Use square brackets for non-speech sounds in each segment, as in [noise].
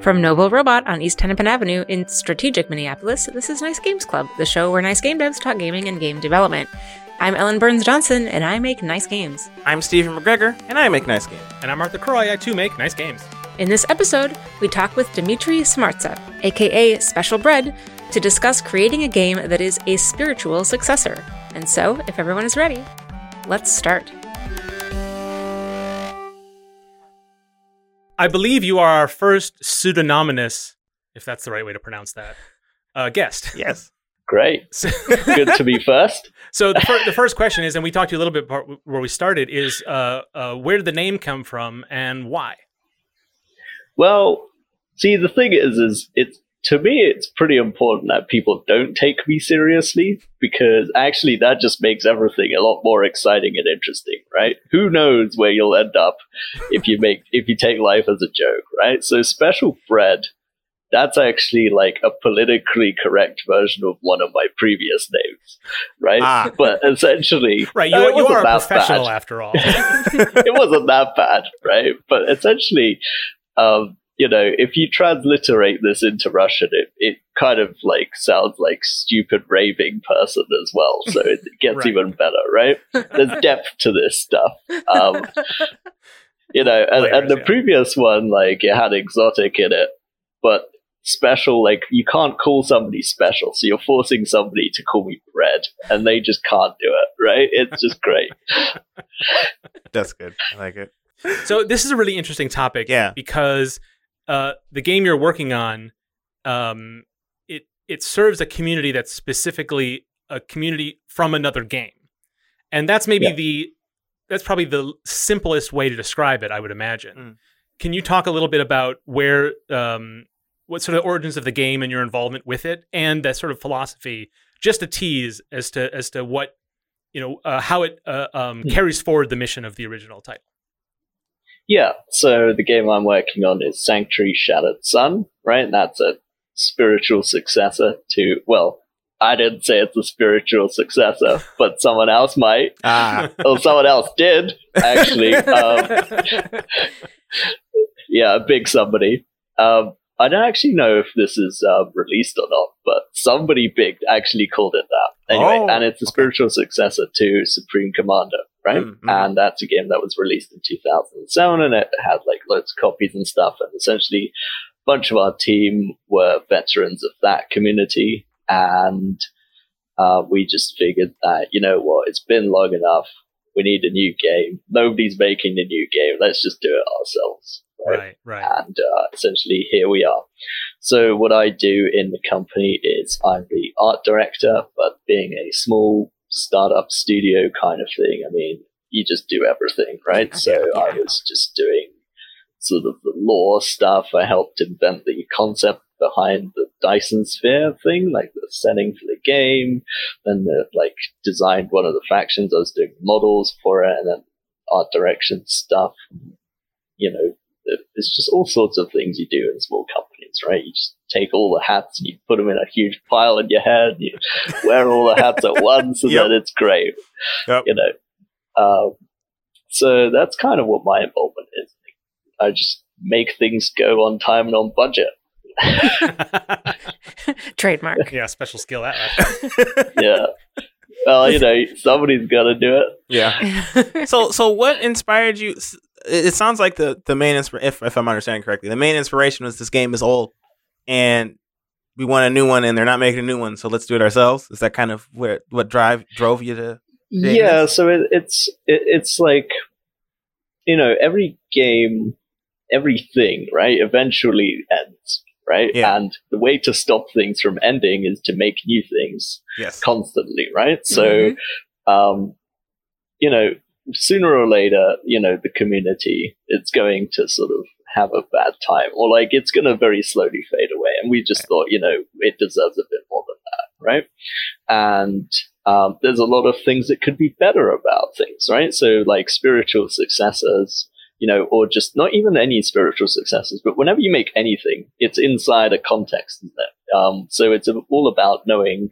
From Noble Robot on East Hennepin Avenue in strategic Minneapolis, this is Nice Games Club, the show where nice game devs talk gaming and game development. I'm Ellen Burns Johnson, and I make nice games. I'm Stephen McGregor, and I make nice games. And I'm Arthur Croy. I too make nice games. In this episode, we talk with Dmitry Smartsa, aka Special Bread, to discuss creating a game that is a spiritual successor. And so, if everyone is ready, let's start. I believe you are our first pseudonymous, if that's the right way to pronounce that, uh, guest. Yes. Great. Good to be first. [laughs] So the, fir- the first question is, and we talked to you a little bit about where we started, is uh, uh, where did the name come from and why? Well, see, the thing is, is it's to me, it's pretty important that people don't take me seriously because actually that just makes everything a lot more exciting and interesting, right? Who knows where you'll end up if you make if you take life as a joke, right? So special Bread, that's actually like a politically correct version of one of my previous names, right? Ah. But essentially, Right, you, you are a professional bad. after all. [laughs] it wasn't that bad, right? But essentially, um, you know, if you transliterate this into Russian, it, it kind of like sounds like stupid raving person as well. So it [laughs] gets Right. even better, right? There's depth to this stuff. Um, [laughs] you know, and, and the yeah. previous one, like it had exotic in it, but special, like you can't call somebody special. So you're forcing somebody to call me bread and they just can't do it, right? It's just great. [laughs] That's good. I like it. so this is a really interesting topic Yeah. because uh, the game you're working on um, it it serves a community that's specifically a community from another game and that's maybe Yeah. the that's probably the simplest way to describe it i would imagine Mm. can you talk a little bit about where um, what sort of origins of the game and your involvement with it and that sort of philosophy just a tease as to as to what you know uh, how it uh, um, Hmm. carries forward the mission of the original title Yeah, so the game I'm working on is Sanctuary Shattered Sun, right? That's a spiritual successor to, well, I didn't say it's a spiritual successor, [laughs] but someone else might, Ah, [laughs] or someone else did, actually. [laughs] Um, yeah, a big somebody. Um, I don't actually know if this is uh, released or not, but somebody big actually called it that. Anyway, Oh, and it's a spiritual successor to Supreme Commander, right? Mm, mm. And that's a game that was released in 2007, and it had like loads of copies and stuff. And essentially, a bunch of our team were veterans of that community, and uh, we just figured that you know what, it's been long enough. We need a new game. Nobody's making a new game. Let's just do it ourselves. right right And uh, essentially, here we are. So, what I do in the company is I'm the art director, but being a small startup studio kind of thing, I mean, you just do everything, right? So, I was just doing sort of the lore stuff. I helped invent the concept behind the Dyson Sphere thing, like the setting for the game, and the, like designed one of the factions. I was doing models for it, and then art direction stuff. You know, it's just all sorts of things you do in small companies, right? You just take all the hats and you put them in a huge pile in your head. And you wear all the hats at [laughs] once, and Yep. then it's great. Yep. You know, um, so that's kind of what my involvement is. I just make things go on time and on budget. [laughs] Trademark. yeah, special skill at [laughs] Yeah. well, you know, somebody's got to do it. yeah. So, so what inspired you? It sounds like the the main inspir- if if I'm understanding correctly, the main inspiration was this game is old, and we want a new one, and they're not making a new one, so let's do it ourselves. Is that kind of where what drive drove you to? Yeah, this? so it, it's it, it's like you know every game, everything right eventually ends, right? Yeah. And the way to stop things from ending is to make new things Yes. constantly, right? So, Mhm. um, you know, sooner or later, you know, the community it's going to sort of have a bad time, or like it's going to very slowly fade away. And we just thought, you know, it deserves a bit more than that, right? And um, there's a lot of things that could be better about things, right? So, like spiritual successors, you know, or just not even any spiritual successors, but whenever you make anything, it's inside a context, isn't it? Um, so it's all about knowing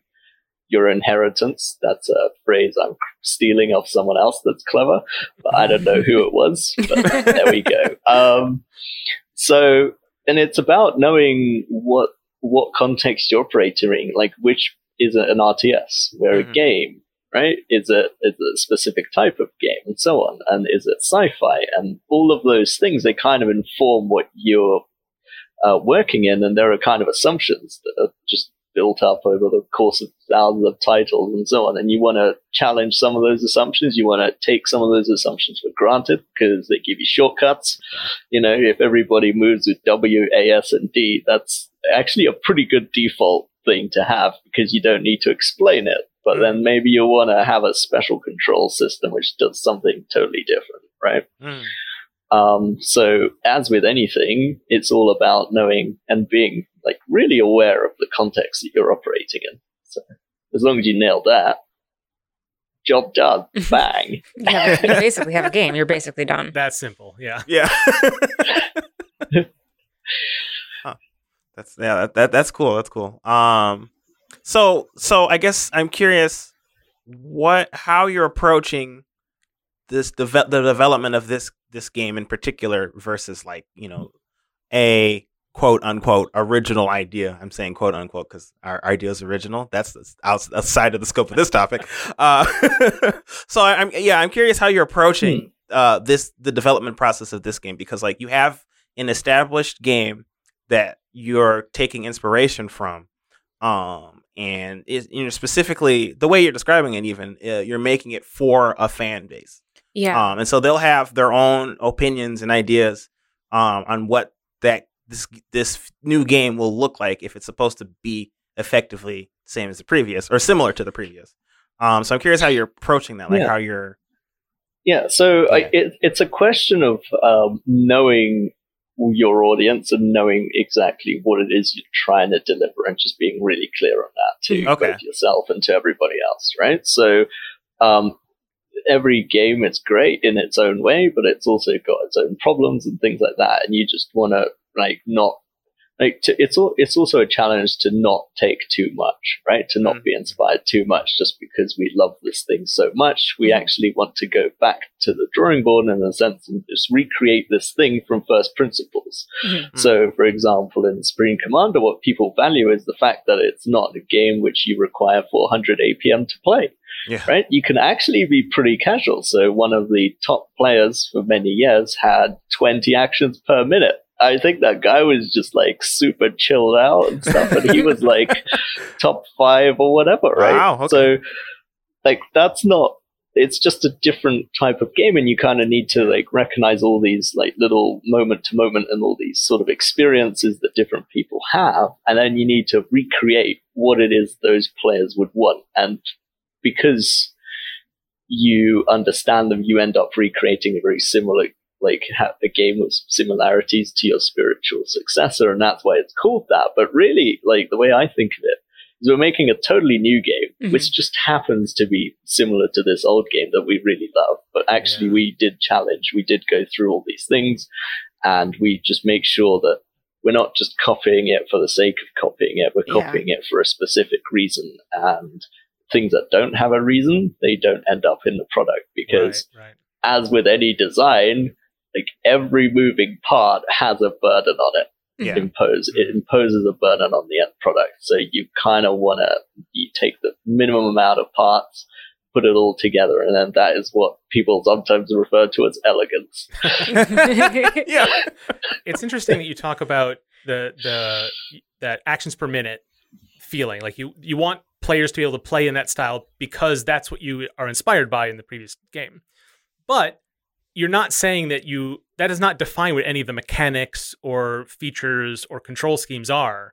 your inheritance. That's a phrase I'm stealing off someone else that's clever, but I don't know who it was. But there we go. Um, so and it's about knowing what what context you're operating in, like which is an RTS, where Mhm. a game, right? Is it is a specific type of game, and so on, and is it sci-fi, and all of those things they kind of inform what you're uh, working in, and there are kind of assumptions that are just built up over the course of thousands of titles and so on. And you want to challenge some of those assumptions. You want to take some of those assumptions for granted because they give you shortcuts. You know, if everybody moves with W, A, S, and D, that's actually a pretty good default thing to have because you don't need to explain it. But then maybe you want to have a special control system which does something totally different, right? Mm. Um, so as with anything, it's all about knowing and being like really aware of the context that you're operating in. So as long as you nail that, job done. [laughs] Bang. You, have, you basically have a game. You're basically done. [laughs] That's simple. Yeah. Yeah. [laughs] Huh. That's yeah, that, that that's cool. That's cool. Um so so I guess I'm curious what how you're approaching this deve- the development of this this game in particular versus like, you know, a quote unquote original idea. I'm saying quote unquote because our idea is original. That's outside of the scope of this topic. Uh, [laughs] so I, I'm yeah, I'm curious how you're approaching uh, this the development process of this game because like you have an established game that you're taking inspiration from, um, and is you know specifically the way you're describing it. Even uh, you're making it for a fan base. Yeah. Um, and so they'll have their own opinions and ideas um, on what that this this new game will look like if it's supposed to be effectively the same as the previous or similar to the previous. Um, so I'm curious how you're approaching that, like Yeah. how you're. Yeah, so I, it, it's a question of um, knowing your audience and knowing exactly what it is you're trying to deliver and just being really clear on that to Okay. both yourself and to everybody else, right? So um, every game is great in its own way, but it's also got its own problems and things like that, and you just want to like not like to, it's all it's also a challenge to not take too much, right? To not Mm. be inspired too much just because we love this thing so much. We Mhm. actually want to go back to the drawing board in a sense and just recreate this thing from first principles. Mhm. So, for example, in Supreme Commander, what people value is the fact that it's not a game which you require 400 APM to play Yeah. right? You can actually be pretty casual. So one of the top players for many years had 20 actions per minute. I think that guy was just like super chilled out and stuff, and he was like [laughs] top five or whatever, right? Wow, okay. So, like, that's not. It's just a different type of game, and you kind of need to like recognize all these like little moment to moment and all these sort of experiences that different people have, and then you need to recreate what it is those players would want. And because you understand them, you end up recreating a very similar, like [laughs] ha- a game with similarities to your spiritual successor, and that's why it's called that. But really, like the way I think of it is, we're making a totally new game, Mhm. which just happens to be similar to this old game that we really love. But actually, Yeah. we did challenge, we did go through all these things, and we just make sure that we're not just copying it for the sake of copying it. We're Yeah. copying it for a specific reason, and things that don't have a reason, they don't end up in the product because right, right. as with any design, like every moving part has a burden on it. Yeah. Impose it imposes a burden on the end product. So you kind of want to you take the minimum amount of parts, put it all together, and then that is what people sometimes refer to as elegance. [laughs] [laughs] yeah. it's interesting that you talk about the the that actions per minute feeling like you you want players to be able to play in that style because that's what you are inspired by in the previous game but you're not saying that you that does not define what any of the mechanics or features or control schemes are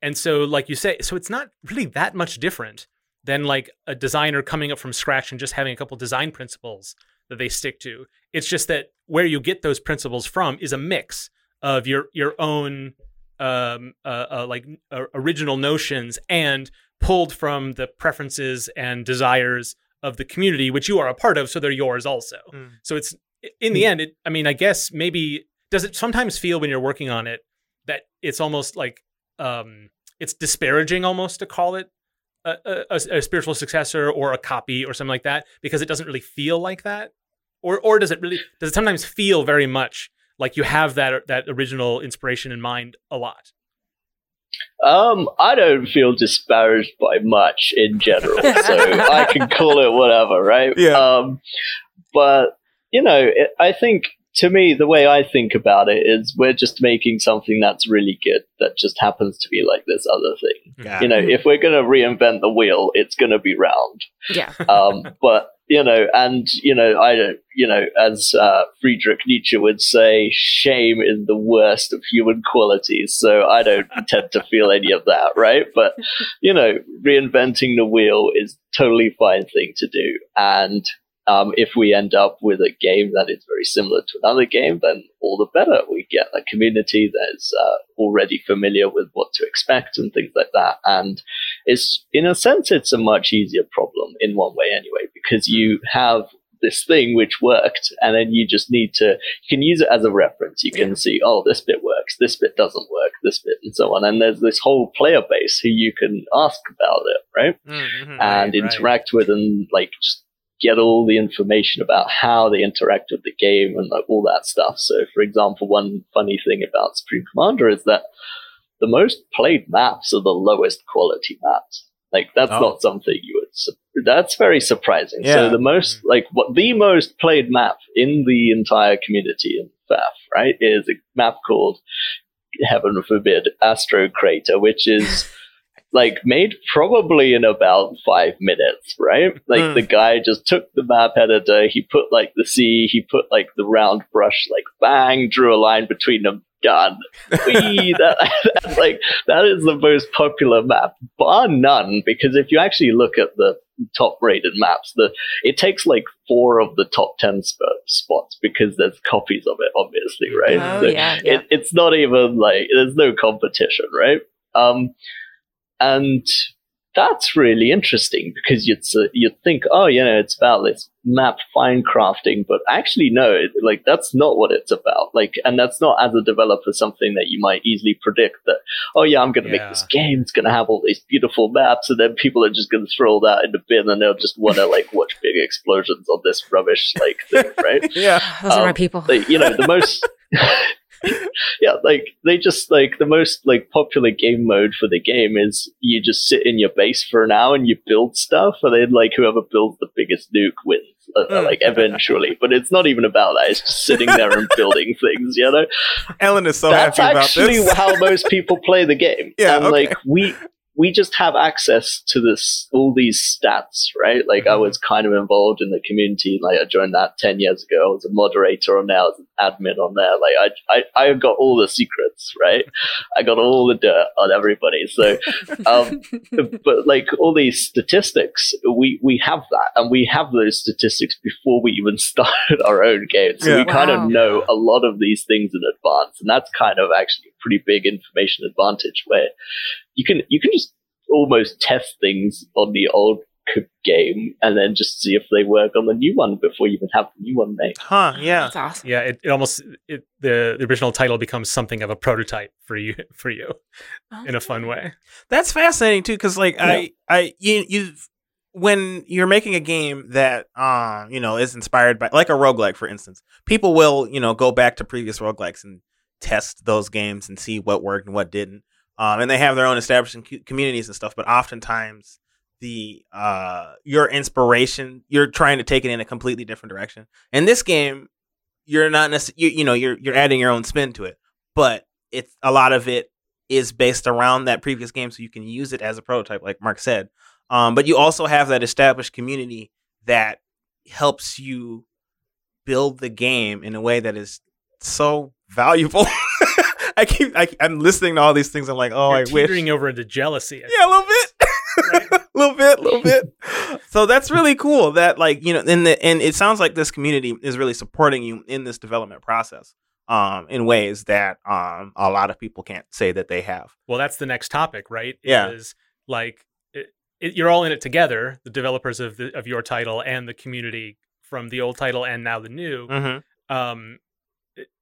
and so like you say so it's not really that much different than like a designer coming up from scratch and just having a couple design principles that they stick to it's just that where you get those principles from is a mix of your your own um, uh, uh, like uh, original notions and pulled from the preferences and desires of the community, which you are a part of, so they're yours also. Mm. So it's in the end, it. I mean, I guess maybe does it sometimes feel when you're working on it that it's almost like um, it's disparaging almost to call it a, a, a spiritual successor or a copy or something like that because it doesn't really feel like that or or does it really does it sometimes feel very much like you have that that original inspiration in mind a lot? Um, I don't feel disparaged by much in general, so [laughs] I can call it whatever, right? Yeah. Um, but you know, it, I think to me, the way I think about it is we're just making something that's really good that just happens to be like this other thing. Got You know, if we're going to reinvent the wheel, it's going to be round. Yeah. [laughs] Um, but you know, and you know, I don't, you know, as uh, Friedrich Nietzsche would say, shame is the worst of human qualities. So I don't [laughs] tend to feel any of that, right? But you know, reinventing the wheel is totally fine thing to do, and um, if we end up with a game that is very similar to another game, then all the better. We get a community that is uh, already familiar with what to expect and things like that. And it's, in a sense, it's a much easier problem in one way anyway, because you have this thing which worked, and then you just need to, you can use it as a reference. You can Yeah. see, oh, this bit works, this bit doesn't work, this bit, and so on. And there's this whole player base who you can ask about it, right? Mhm, and right, right. interact with and like just get all the information about how they interact with the game and like all that stuff. So, for example, one funny thing about Supreme Commander is that the most played maps are the lowest quality maps. Like that's Oh. not something you would. su- That's very surprising. Yeah. So the most like what the most played map in the entire community in FAF, right, is a map called Heaven forbid Astro Crater, which is [laughs] like made probably in about five minutes, right? Like Mm. the guy just took the map editor, he put like the sea, he put like the round brush, like bang, drew a line between them, done. [laughs] Whee, that, that, like that is the most popular map, bar none. Because if you actually look at the top rated maps, the it takes like four of the top ten sp- spots because there's copies of it, obviously, right? Oh, So yeah, yeah. It, it's not even like there's no competition, right? Um, and that's really interesting because you'd you'd think, oh, you know, it's about this map fine crafting, but actually, no, it, like that's not what it's about. Like, and that's not as a developer something that you might easily predict that, oh yeah, I'm going to Yeah. make this game. It's going to have all these beautiful maps, and then people are just going to throw that in the bin, and they'll just want to like watch big explosions on this rubbish like thing, right? [laughs] yeah. Those are my Um, people. like you know the most [laughs] [laughs] yeah like they just like the most like popular game mode for the game is you just sit in your base for an hour and you build stuff and then like whoever builds the biggest nuke wins uh, uh, Mm. like eventually but it's not even about that it's just sitting there and [laughs] building things you know Ellen is so that's happy about this. That's actually how most people play the game. [laughs] Yeah, and okay. like we we just have access to this all these stats, right? Like I Mhm. was kind of involved in the community. Like I joined that ten years ago. I was a moderator on there. I was an admin on there. Like I I, I got all the secrets, right? I got all the dirt on everybody. So um, [laughs] but like all these statistics, we we have that, and we have those statistics before we even [laughs] started our own game. So Yeah. we kind of know a lot of these things in advance, and that's kind of actually a pretty big information advantage where you can you can just almost test things on the old game and then just see if they work on the new one before you even have the new one made. Huh, yeah. That's awesome. Yeah, it, it almost it, the the original title becomes something of a prototype for you [laughs] for you in a fun way. That's fascinating too, because like I, I, you, you, when you're making a game that, um, you know, is inspired by like a roguelike, for instance, people will, you know, go back to previous roguelikes and test those games and see what worked and what didn't. Um, and they have their own established co- communities and stuff, but oftentimes the uh your inspiration you're trying to take it in a completely different direction. In this game, you're not necessarily you, you know you're you're adding your own spin to it, but it's a lot of it is based around that previous game, so you can use it as a prototype, like Mark said. Um, but you also have that established community that helps you build the game in a way that is so valuable. [laughs] [laughs] I keep I, I'm listening to all these things. I'm like, oh, You're I wish. teetering over into jealousy. Yeah, [laughs] a little bit. a little bit, a little bit. So that's really cool that like, you know, in the and it sounds like this community is really supporting you in this development process um in ways that um a lot of people can't say that they have. Well, that's the next topic, right? Yeah. Is like it, it, you're all in it together, the developers of the of your title and the community from the old title and now the new. Mhm. Um,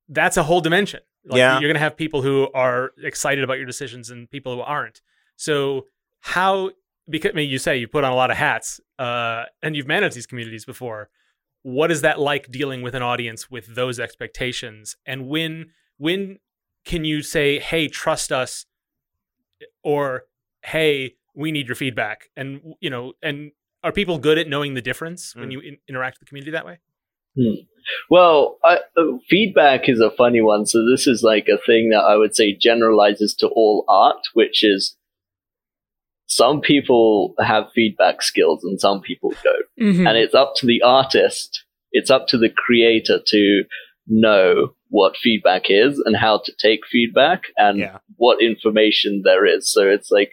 that's a whole dimension. Like, Yeah. you're gonna have people who are excited about your decisions and people who aren't. So how? Because I mean, you say you put on a lot of hats, uh, and you've managed these communities before. what is that like dealing with an audience with those expectations and when when can you say hey trust us or hey we need your feedback and you know and are people good at knowing the difference when Mm. you in- interact with the community that way Hmm. Well, I, uh, feedback is a funny one. So this is like a thing that I would say generalizes to all art, which is some people have feedback skills and some people don't. Mhm. and it's up to the artist it's up to the creator to know what feedback is and how to take feedback and Yeah. what information there is so it's like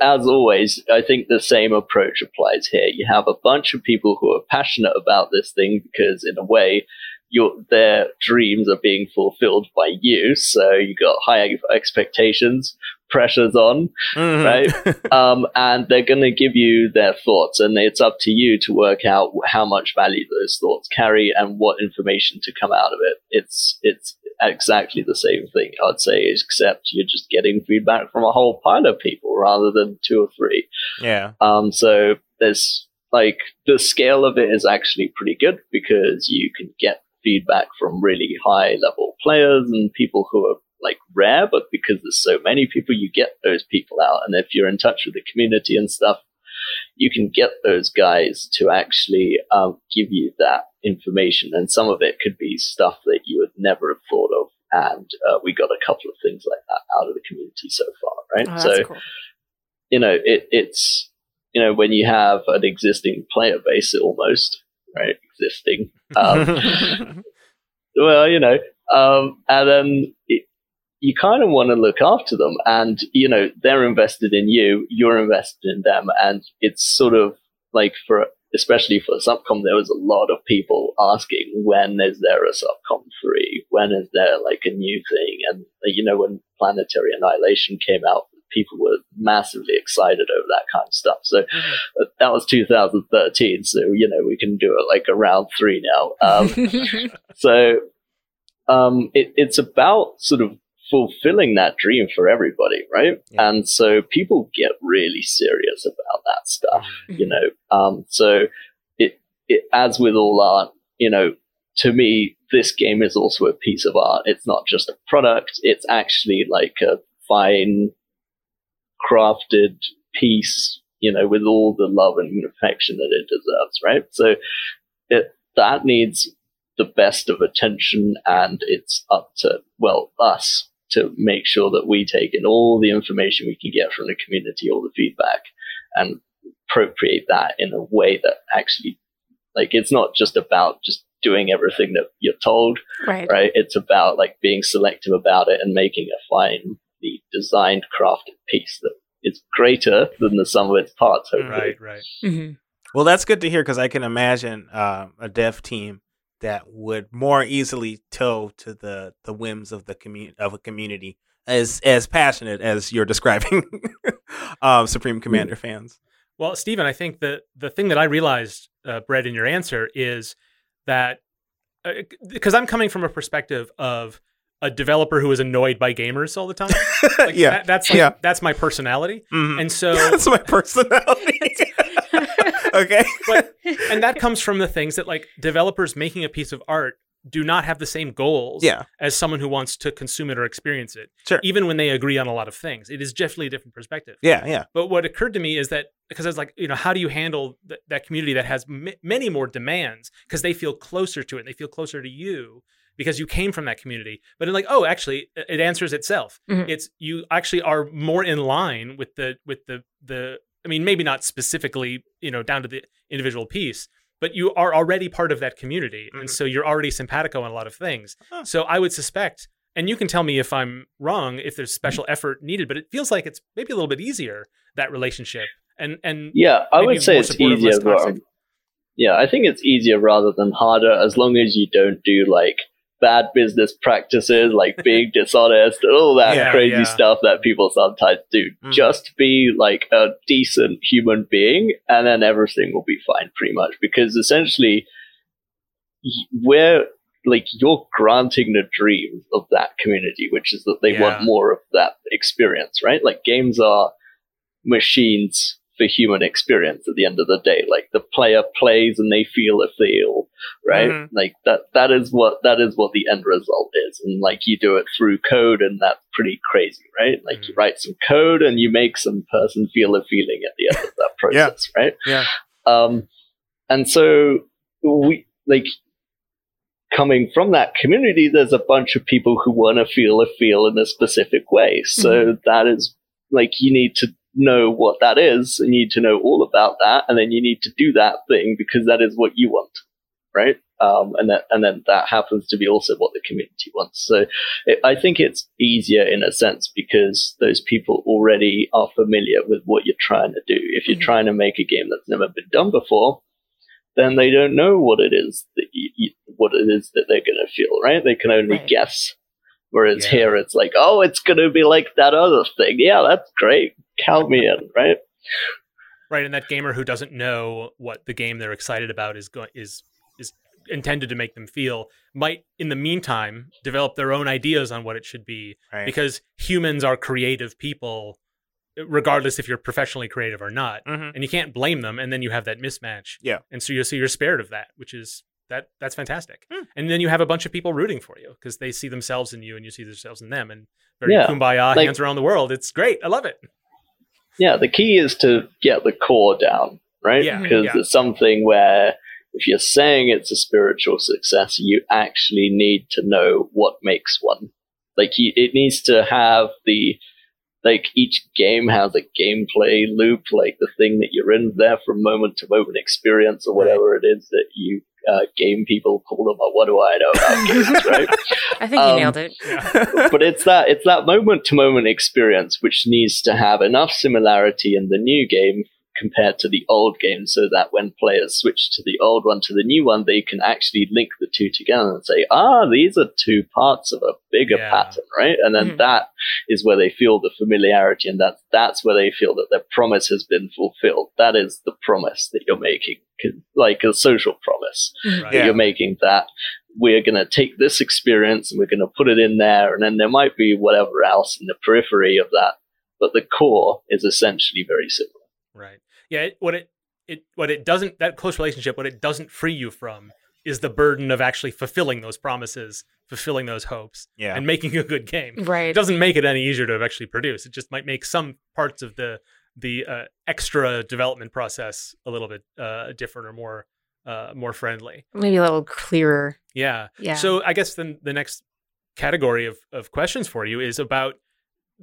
as always i think the same approach applies here you have a bunch of people who are passionate about this thing because in a way your their dreams are being fulfilled by you so you got high expectations pressures on Mhm. Right? [laughs] um, and they're going to give you their thoughts, and it's up to you to work out how much value those thoughts carry and what information to come out of it. It's it's exactly the same thing, I'd say, except you're just getting feedback from a whole pile of people rather than two or three. yeah. Um, so there's like the scale of it is actually pretty good because you can get feedback from really high level players and people who are like rare, but because there's so many people, you get those people out. And if you're in touch with the community and stuff, you can get those guys to actually um, give you that information. And some of it could be stuff that you never have thought of. And uh, we got a couple of things like that out of the community so far, right? Oh, so cool. you know, it, it's, you know, when you have an existing player base almost, right? Existing. Um, [laughs] well, you know, um, and then it, you kind of want to look after them and, you know, they're invested in you, you're invested in them. And it's sort of like for, especially for SupCom, there was a lot of people asking, when is there a SupCom 3? When is there like a new thing? And, you know, when Planetary Annihilation came out, people were massively excited over that kind of stuff. So uh, that was 2013. So, you know, we can do it like around three now. Um, [laughs] so um, it, it's about sort of fulfilling that dream for everybody, right? Yeah. And so people get really serious about that stuff, you know. Um, so it, it, as with all art, you know, to me, this game is also a piece of art. It's not just a product. It's actually like a fine, crafted piece, you know, with all the love and affection that it deserves, right? So it, that needs the best of attention and it's up to, well, us to make sure that we take in all the information we can get from the community, all the feedback and appropriate that in a way that actually, like, it's not just about just doing everything that you're told, right. right? It's about like being selective about it and making a finely designed, crafted piece that is greater than the sum of its parts, hopefully. right right Mhm. Well, that's good to hear because I can imagine uh, a dev team that would more easily toe to the, the whims of the commu- of a community as as passionate as you're describing [laughs] um, Supreme Commander fans. Well, Stephen, I think that the thing that I realized, uh, Bread, in your answer is that because I'm coming from a perspective of a developer who is annoyed by gamers all the time. [laughs] Like, yeah, that- that's like, yeah. that's my personality, Mhm. and so [laughs] that's my personality. Okay, [laughs] but and that [laughs] comes from the things that like developers making a piece of art do not have the same goals yeah, as someone who wants to consume it or experience it. Sure. Even when they agree on a lot of things, it is definitely a different perspective. yeah, yeah. But what occurred to me is that because I was like, you know, how do you handle th- that community that has m- many more demands because they feel closer to it, and they feel closer to you because you came from that community. But like, oh, actually, it answers itself. Mhm. It's you actually are more in line with the with the the. I mean, maybe not specifically, you know, down to the individual piece, but you are already part of that community, Mhm. and so you're already simpatico on a lot of things. Huh. So I would suspect. And you can tell me if I'm wrong, if there's special effort needed, but it feels like it's maybe a little bit easier that relationship. And and Yeah, I would say it's easier. less toxic. Rather, yeah, I think it's easier rather than harder as long as you don't do like bad business practices, like [laughs] being dishonest and all that Yeah, crazy yeah. stuff that people sometimes do. Mhm. Just be like a decent human being, and then everything will be fine, pretty much. Because essentially, we're like you're granting the dream of that community, which is that they Yeah. want more of that experience, right? Like games are machines the human experience at the end of the day. Like the player plays and they feel a feel, right? Mhm. Like that that is what that is what the end result is. And like you do it through code and that's pretty crazy, right? Like you write some code and you make some person feel a feeling at the end of that [laughs] Yeah. process, right? Yeah. Um and so we like coming from that community, there's a bunch of people who want to feel a feel in a specific way. So that is like you need to know what that is and you need to know all about that and then you need to do that thing because that is what you want right um, and that and then that happens to be also what the community wants so it, i think it's easier in a sense because those people already are familiar with what you're trying to do if you're Mhm. trying to make a game that's never been done before then they don't know what it is that you, you, what it is that they're going to feel right they can only Right. guess Whereas Yeah. here it's like, oh, it's going to be like that other thing. Yeah, that's great. Count me in, right? Right, and that gamer who doesn't know what the game they're excited about is going is is intended to make them feel might in the meantime develop their own ideas on what it should be Right. because humans are creative people regardless if you're professionally creative or not Mhm. and you can't blame them and then you have that mismatch Yeah. and so you so you're spared of that which is that that's fantastic Hmm. and then you have a bunch of people rooting for you because they see themselves in you and you see themselves in them and very Yeah, kumbaya like- hands around the world it's great i love it Yeah, the key is to get the core down, right? Yeah, Because yeah. it's something where if you're saying it's a spiritual success, you actually need to know what makes one. Like, you, it needs to have the, like, each game has a gameplay loop, like the thing that you're in there from moment to moment experience or whatever it is that you uh, game people call them. Or what do I know about [laughs] games, right? I think you Um, nailed it. [laughs] but it's that it's that moment to moment experience which needs to have enough similarity in the new game compared to the old game so that when players switch to the old one to the new one they can actually link the two together and say ah these are two parts of a bigger Yeah. pattern right and then Mhm. that is where they feel the familiarity and that's that's where they feel that their promise has been fulfilled that is the promise that you're making, like a social promise right that Yeah. you're making that we're going to take this experience and we're going to put it in there and then there might be whatever else in the periphery of that but the core is essentially very similar Right. Yeah. It, what it it what it doesn't that close relationship what it doesn't free you from is the burden of actually fulfilling those promises, fulfilling those hopes, yeah. and making a good game. Right. It doesn't make it any easier to actually produce. It just might make some parts of the the uh, extra development process a little bit uh, different or more uh, more friendly. Maybe a little clearer. Yeah. Yeah. So I guess then the next category of, of questions for you is about,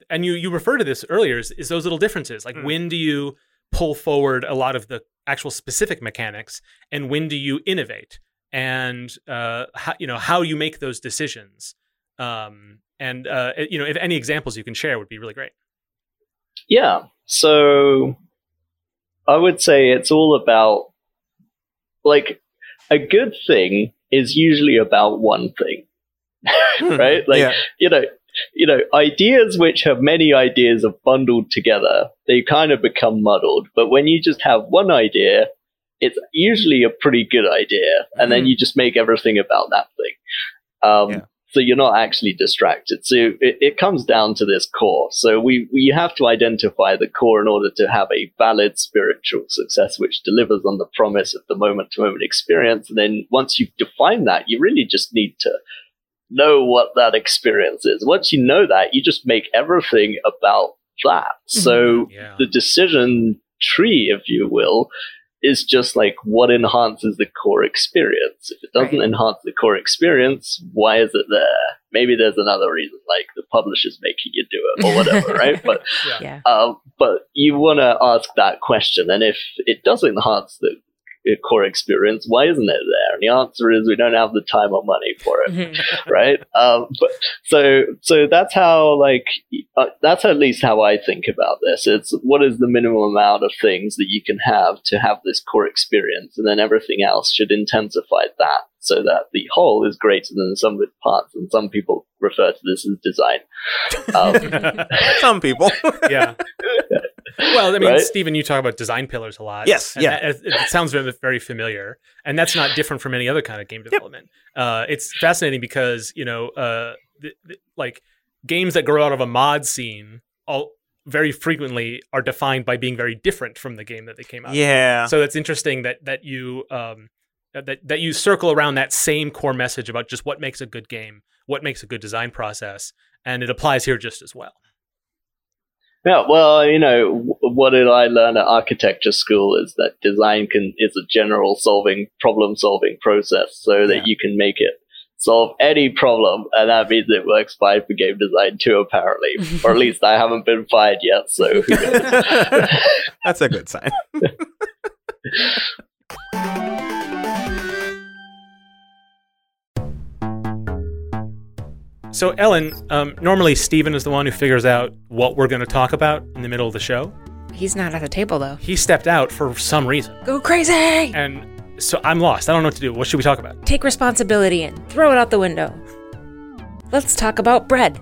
and you you refer to this earlier, is, is those little differences. Like Hmm. when do you pull forward a lot of the actual specific mechanics, and when do you innovate, and uh, how, you know how you make those decisions. Um, and uh, you know, if any examples you can share would be really great. yeah so i would say it's all about like a good thing is usually about one thing [laughs] right like yeah. you know you know ideas which have many ideas are bundled together they kind of become muddled. But when you just have one idea it's usually a pretty good idea and then Mhm. you just make everything about that thing. Um, Yeah. so you're not actually distracted. So it, it comes down to this core. So we we have to identify the core in order to have a valid spiritual success which delivers on the promise of the moment to moment experience. And then once you've defined that you really just need to know what that experience is. Once you know that, you just make everything about that. So Yeah. the decision tree, if you will, is just like what enhances the core experience. If it doesn't Right. enhance the core experience, why is it there? Maybe there's another reason, like the publisher's making you do it or whatever, [laughs] right? But Yeah. Yeah. um, but you want to ask that question, and if it does enhance the uh, core experience, why isn't it there? And the answer is we don't have the time or money for it [laughs] right? Um, but so so that's how like uh, that's at least how I think about this. It's what is the minimum amount of things that you can have to have this core experience, and then everything else should intensify that so that the whole is greater than the sum of its parts. And some people refer to this as design. [laughs] Um, Some people. yeah. [laughs] Well, I mean, Right? Stephen, you talk about design pillars a lot. Yes, And yeah. that- it, sounds very, familiar, and that's not different from any other kind of game development. Uh, it's fascinating because you know, uh, th- th- like games that grow out of a mod scene, all very frequently are defined by being very different from the game that they came out. of. Yeah. So it's interesting that that you um, that that you circle around that same core message about just what makes a good game, what makes a good design process, and it applies here just as well. Yeah, well, you know, what did I learn at architecture school is that design can is a general solving problem solving process, so that Yeah. you can make it solve any problem, and that means it works fine for game design too, apparently. [laughs] or at least I haven't been fired yet, so who knows? [laughs] That's a good sign. [laughs] So Ellen, um, normally Steven is the one who figures out what we're going to talk about in the middle of the show. He's not at the table though. He stepped out for some reason, Go crazy! and so I'm lost. I don't know what to do. What should we talk about? Take responsibility and throw it out the window. Let's talk about bread.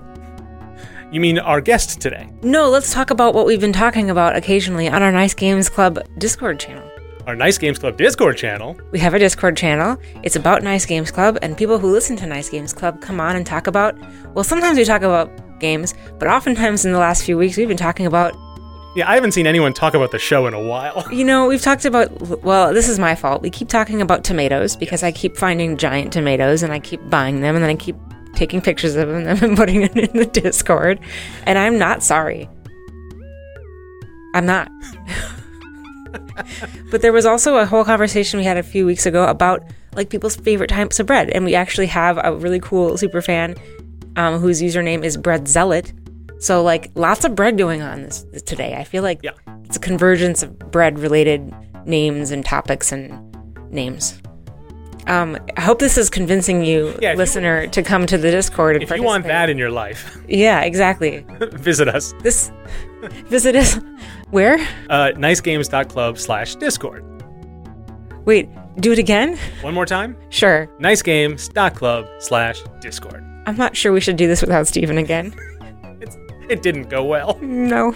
You mean our guest today? No, let's talk about what we've been talking about occasionally on our Nice Games Club Discord channel. Our Nice Games Club Discord channel. We have a Discord channel. It's about Nice Games Club, and people who listen to Nice Games Club come on and talk about. Well, sometimes we talk about games, but oftentimes in the last few weeks we've been talking about. Yeah, I haven't seen anyone talk about the show in a while. [laughs] You know, we've talked about. Well, this is my fault. We keep talking about tomatoes because I keep finding giant tomatoes and I keep buying them and then I keep taking pictures of them [laughs] and putting it in the Discord. And I'm not sorry. I'm not. [laughs] [laughs] but there was also a whole conversation we had a few weeks ago about like people's favorite types of bread, and we actually have a really cool super fan um, whose username is Bread Zealot. So like lots of bread going on this, today. I feel like Yeah. it's a convergence of bread related names and topics and names. Um, I hope this is convincing you, Yeah, if you- listener, to come to the Discord. And If you want that in your life, yeah, exactly. [laughs] visit us. This visit us where? Uh, nicegames.club slash discord. Wait, do it again? One more time. Sure. Nicegames.club slash discord. I'm not sure we should do this without Steven again. [laughs] It's, it didn't go well. No.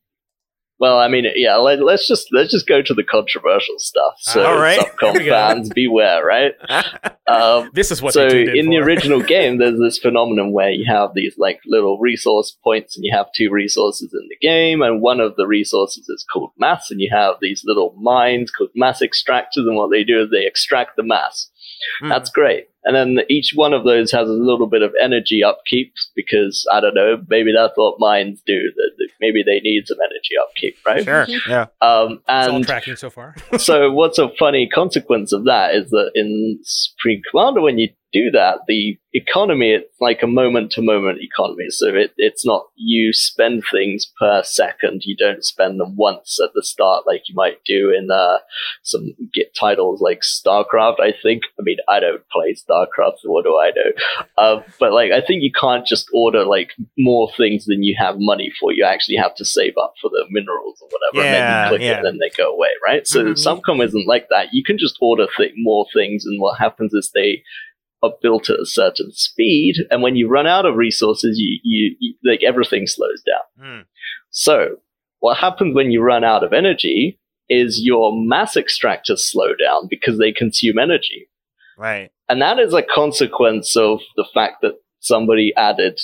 Well, I mean, yeah. Let, us just let's just go to the controversial stuff. So, All right. SupCom Here we go. fans, beware, right? [laughs] Um, This is what so they in, in the original [laughs] game, there's this phenomenon where you have these like little resource points, and you have two resources in the game, and one of the resources is called mass, and you have these little mines called mass extractors, and what they do is they extract the mass. Mm. That's great. And then each one of those has a little bit of energy upkeep because I don't know, maybe that's what mines do. That that maybe they need some energy upkeep, right? Sure. Yeah. Um, It's all and tracking so far. [laughs] so what's a funny consequence of that is that in Supreme Commander, when you do that, the economy, it's like a moment to moment economy. So it, it's not you spend things per second. You don't spend them once at the start like you might do in uh, some get titles like StarCraft, I think. I mean, I don't play StarCraft, so what do I know? Uh, but like, I think you can't just order like more things than you have money for. You actually have to save up for the minerals or whatever, and then Yeah, you click yeah. it, and then they go away, right? So Mhm. SupCom isn't like that. You can just order th- more things, and what happens is they are built at a certain speed, and when you run out of resources, you, you, you like everything slows down. Hmm. So, what happens when you run out of energy is your mass extractors slow down because they consume energy. Right. And that is a consequence of the fact that somebody added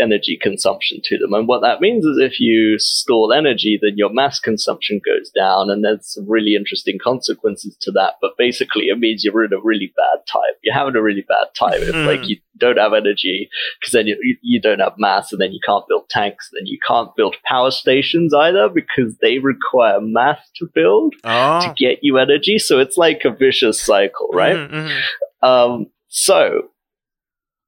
energy consumption to them. And what that means is if you store energy, then your mass consumption goes down, and there's some really interesting consequences to that. But basically, it means you're in a really bad time. You're having a really bad time if Hmm. like you don't have energy because then you, you don't have mass, and then you can't build tanks, then you can't build power stations either because they require mass to build to Oh. get you energy. So it's like a vicious cycle, right? Mhm, mhm. Um, so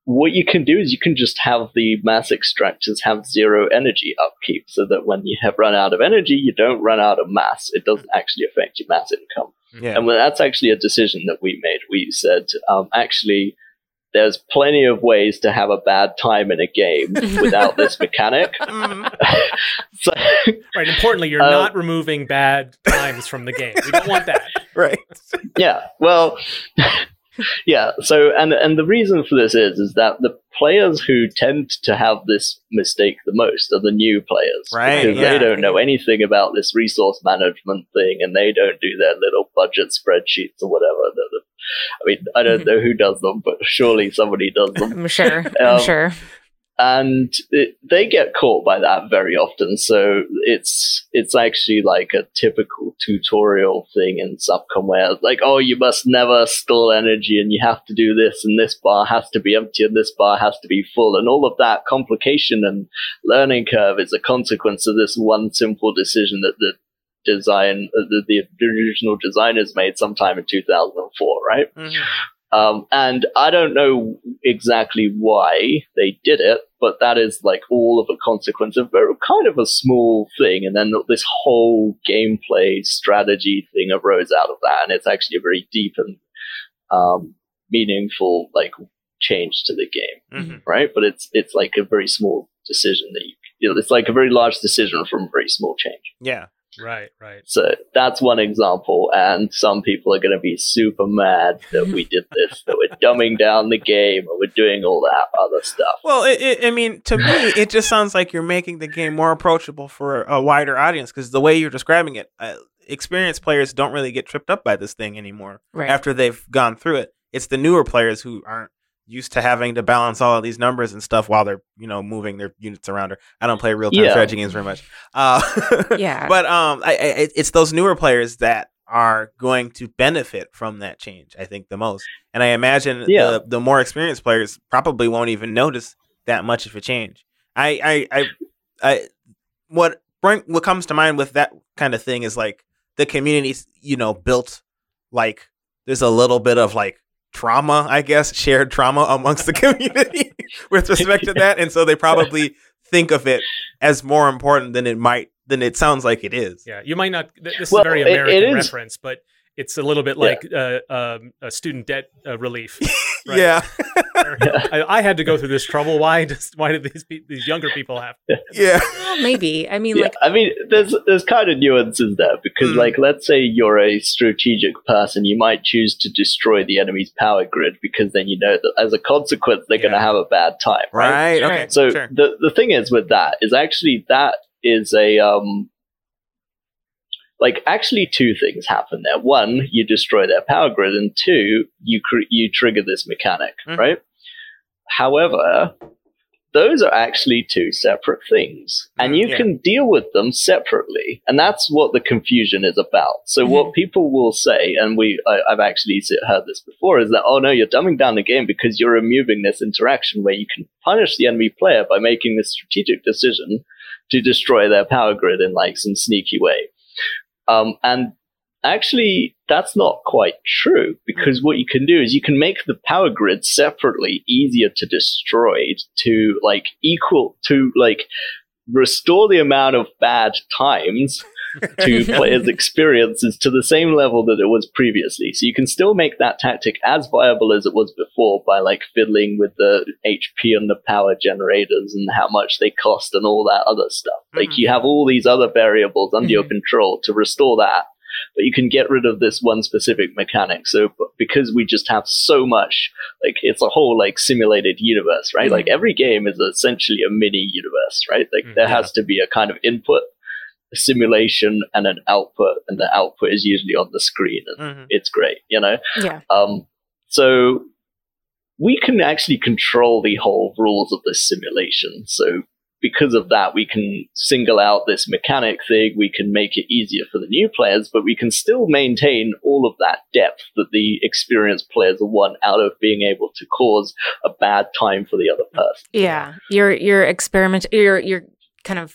what you can do is you can just have the mass extractors have zero energy upkeep so that when you have run out of energy, you don't run out of mass. It doesn't actually affect your mass income. Yeah. And well, that's actually a decision that we made. We said, um, actually, there's plenty of ways to have a bad time in a game [laughs] without this mechanic. [laughs] Mhm. [laughs] so, Right. Importantly, you're Uh, not removing bad times from the game. We don't want that. right. yeah, well, yeah. So, and and the reason for this is is that the players who tend to have this mistake the most are the new players, Right, Because yeah. they don't know anything about this resource management thing, and they don't do their little budget spreadsheets or whatever. I mean, I don't Mm-hmm. know who does them, but surely somebody does [laughs] them. I'm sure. I'm Um, sure. And it, they get caught by that very often. So it's it's actually like a typical tutorial thing in SupCom where like, oh, you must never store energy, and you have to do this, and this bar has to be empty, and this bar has to be full, and all of that complication and learning curve is a consequence of this one simple decision that the design uh, the, the original designers made sometime in 2004 right Mhm. um, and I don't know exactly why they did it, but that is like all of a consequence of very kind of a small thing. And then this whole gameplay strategy thing arose out of that. And it's actually a very deep and um, meaningful like change to the game, Mhm. right? But it's it's like a very small decision that you, you know, it's like a very large decision from a very small change. Yeah. Right. Right. So that's one example, and some people are going to be super mad that we did this, that we're dumbing down the game, or we're doing all that other stuff. Well, it, it, I mean, to me, it just sounds like you're making the game more approachable for a wider audience because the way you're describing it, uh, experienced players don't really get tripped up by this thing anymore Right. after they've gone through it. It's the newer players who aren't used to having to balance all of these numbers and stuff while they're you know moving their units around. Or I don't play real time Yeah. strategy games very much. Uh, [laughs] Yeah. but um, I, I, it's those newer players that are going to benefit from that change. I think the most, and I imagine Yeah. the the more experienced players probably won't even notice that much of a change. I I I, I what bring what comes to mind with that kind of thing is like the communities you know built like there's a little bit of like trauma i guess shared trauma amongst the [laughs] community [laughs] with respect to that and so they probably think of it as more important than it might than it sounds like it is Yeah. You might not. th- This Well, is a very it- it American is- reference, but it's a little bit like uh, um, a student debt uh, relief. [laughs] Right. yeah [laughs] I, I had to go through this trouble. Why does why do these pe- these younger people have? To? [laughs] yeah Well, maybe. I mean, Yeah, like, I mean, there's there's kind of nuances there because, Mm. like, let's say you're a strategic person, you might choose to destroy the enemy's power grid because then you know that as a consequence they're going to have a bad time, right? right okay So sure. the the thing is with that is actually that is a um like actually two things happen there. One, you destroy their power grid, and two, you cr- you trigger this mechanic, Mhm. right? However, those are actually two separate things, and Mm, you yeah. can deal with them separately, and that's what the confusion is about. So what people will say, and we I, I've actually heard this before, is that oh no, you're dumbing down the game because you're removing this interaction where you can punish the enemy player by making this strategic decision to destroy their power grid in like some sneaky way. Um, and actually, that's not quite true because what you can do is you can make the power grid separately easier to destroy to like equal to like restore the amount of bad times to players' experiences to the same level that it was previously. So you can still make that tactic as viable as it was before by like fiddling with the HP and the power generators and how much they cost and all that other stuff. Like Mhm. you have all these other variables under your Mhm. control to restore that. But you can get rid of this one specific mechanic. So because we just have so much, like it's a whole like simulated universe, right? Mhm. Like every game is essentially a mini universe, right? Like Mm, there yeah. has to be a kind of input a simulation and an output, and the output is usually on the screen, and Mhm. it's great, you know. yeah. Um, so we can actually control the whole rules of this simulation. So because of that, we can single out this mechanic thing. We can make it easier for the new players, but we can still maintain all of that depth that the experienced players want out of being able to cause a bad time for the other person. Yeah, you're you're experiment. You're you're kind of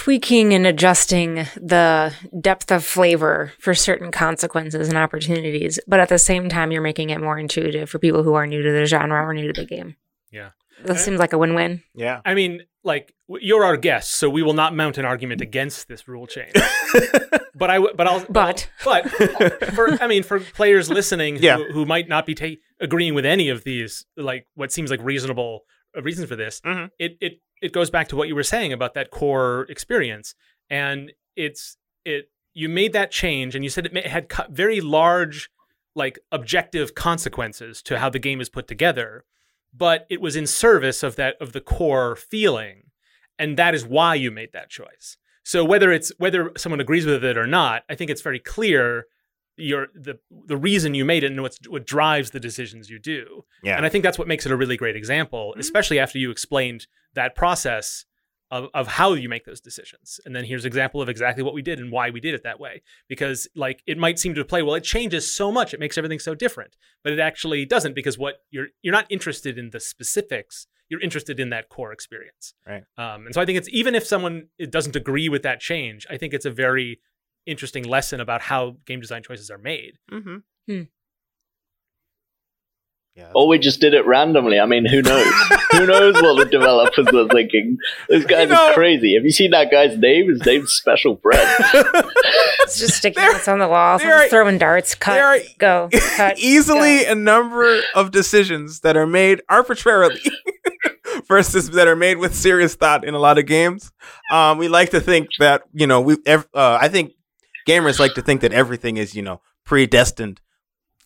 tweaking and adjusting the depth of flavor for certain consequences and opportunities, but at the same time, you're making it more intuitive for people who are new to the genre or new to the game. This seems like a win-win. Yeah. I mean, like you're our guest, so we will not mount an argument against this rule change. [laughs] but I, w- but I'll, But but for I mean, for players listening who, Yeah. who might not be ta- agreeing with any of these, like what seems like reasonable uh, reasons for this, Mhm. it it it goes back to what you were saying about that core experience, and it's it you made that change, and you said it had very large, like objective consequences to how the game is put together, but it was in service of that of the core feeling, and that is why you made that choice. So whether it's whether someone agrees with it or not, I think it's very clear your the the reason you made it and what's, what drives the decisions you do. Yeah. And I think that's what makes it a really great example, especially after you explained that process of, of how you make those decisions. And then here's an example of exactly what we did and why we did it that way. Because like it might seem to play, well, it changes so much, it makes everything so different. But it actually doesn't because what you're you're not interested in the specifics. You're interested in that core experience. Right. Um, and so I think it's even if someone doesn't agree with that change, I think it's a very interesting lesson about how game design choices are made. mm-hmm. Hmm. Yeah. Or we just did it randomly. I mean, who [laughs] knows? who knows what the developers are thinking? Those guys You know- are crazy. Have you seen that guy's name? His name's Special Bread. [laughs] it's just sticking There- notes on the wall, there are- throwing darts, cut, there are go, [laughs] cut, easily go. a number of decisions that are made arbitrarily versus that are made with serious thought in a lot of games. Um, we like to think that you know we. Ev- uh, I think gamers like to think that everything is you know predestined,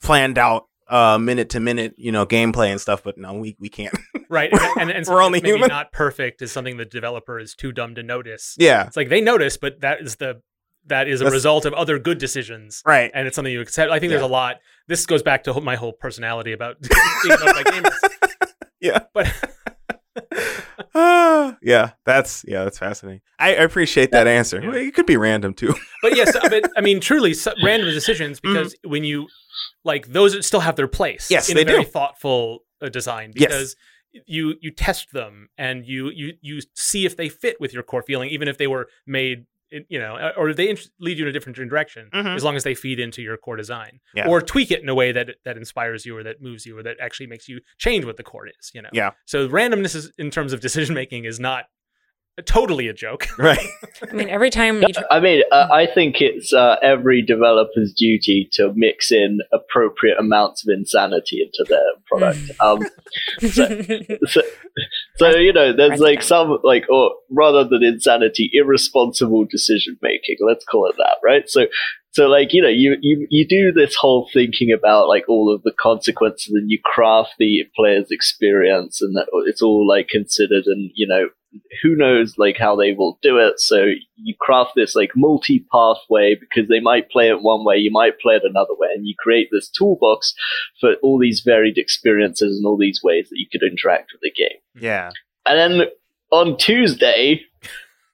planned out, uh, minute to minute, you know, gameplay and stuff. But no, we we can't. [laughs] Right. And, and, and We're only maybe human. not perfect is something the developer is too dumb to notice. yeah, It's like they notice, but that is the that is a That's- result of other good decisions. right. And it's something you accept. I think there's a lot. This goes back to my whole personality about [laughs] being by gamers. [laughs] Yeah. But Ah, [sighs] yeah, that's yeah, that's fascinating. I, appreciate that answer. Yeah. It could be random too. [laughs] but yes, but I mean, truly so, [laughs] random decisions Mm-hmm. because when you like those still have their place. Yes, in they a very do. thoughtful uh, design Yes. because you you test them and you you you see if they fit with your core feeling, even if they were made. In- You know, or they int- lead you in a different direction, Mhm. as long as they feed into your core design, Yeah. or tweak it in a way that that inspires you, or that moves you, or that actually makes you change what the core is. You know, Yeah. So randomness is, in terms of decision making is not totally a joke. [laughs] right. [laughs] I mean, every time you tr- I mean, uh, I think it's uh, every developer's duty to mix in appropriate amounts of insanity into their product. [laughs] um, so, so you know, there's like some like, or rather than insanity, irresponsible decision making. Let's call it that, right? So, so like you know, you you you do this whole thinking about like all of the consequences, and you craft the player's experience, and that it's all like considered, and you know, who knows like how they will do it. So you craft this like multi pathway because they might play it one way, you might play it another way, and you create this toolbox for all these varied experiences and all these ways that you could interact with the game. Yeah. And then on Tuesday,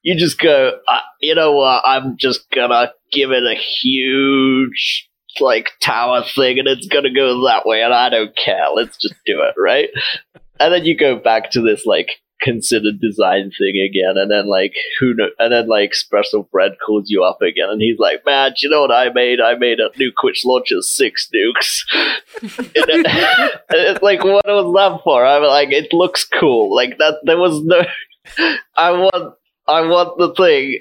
you just go, uh, you know what? I'm just gonna give it a huge like tower thing, and it's gonna go that way, and I don't care. Let's just do it, right? and then you go back to this like considered design thing again, and then like who know, and then like Special Bread calls you up again, and he's like, "Man, you know what I made? I made a nuke which launches six nukes." [laughs] [laughs] it's like, what was that for? I'm like, it looks cool. Like that. There was no. [laughs] I want. I want the thing.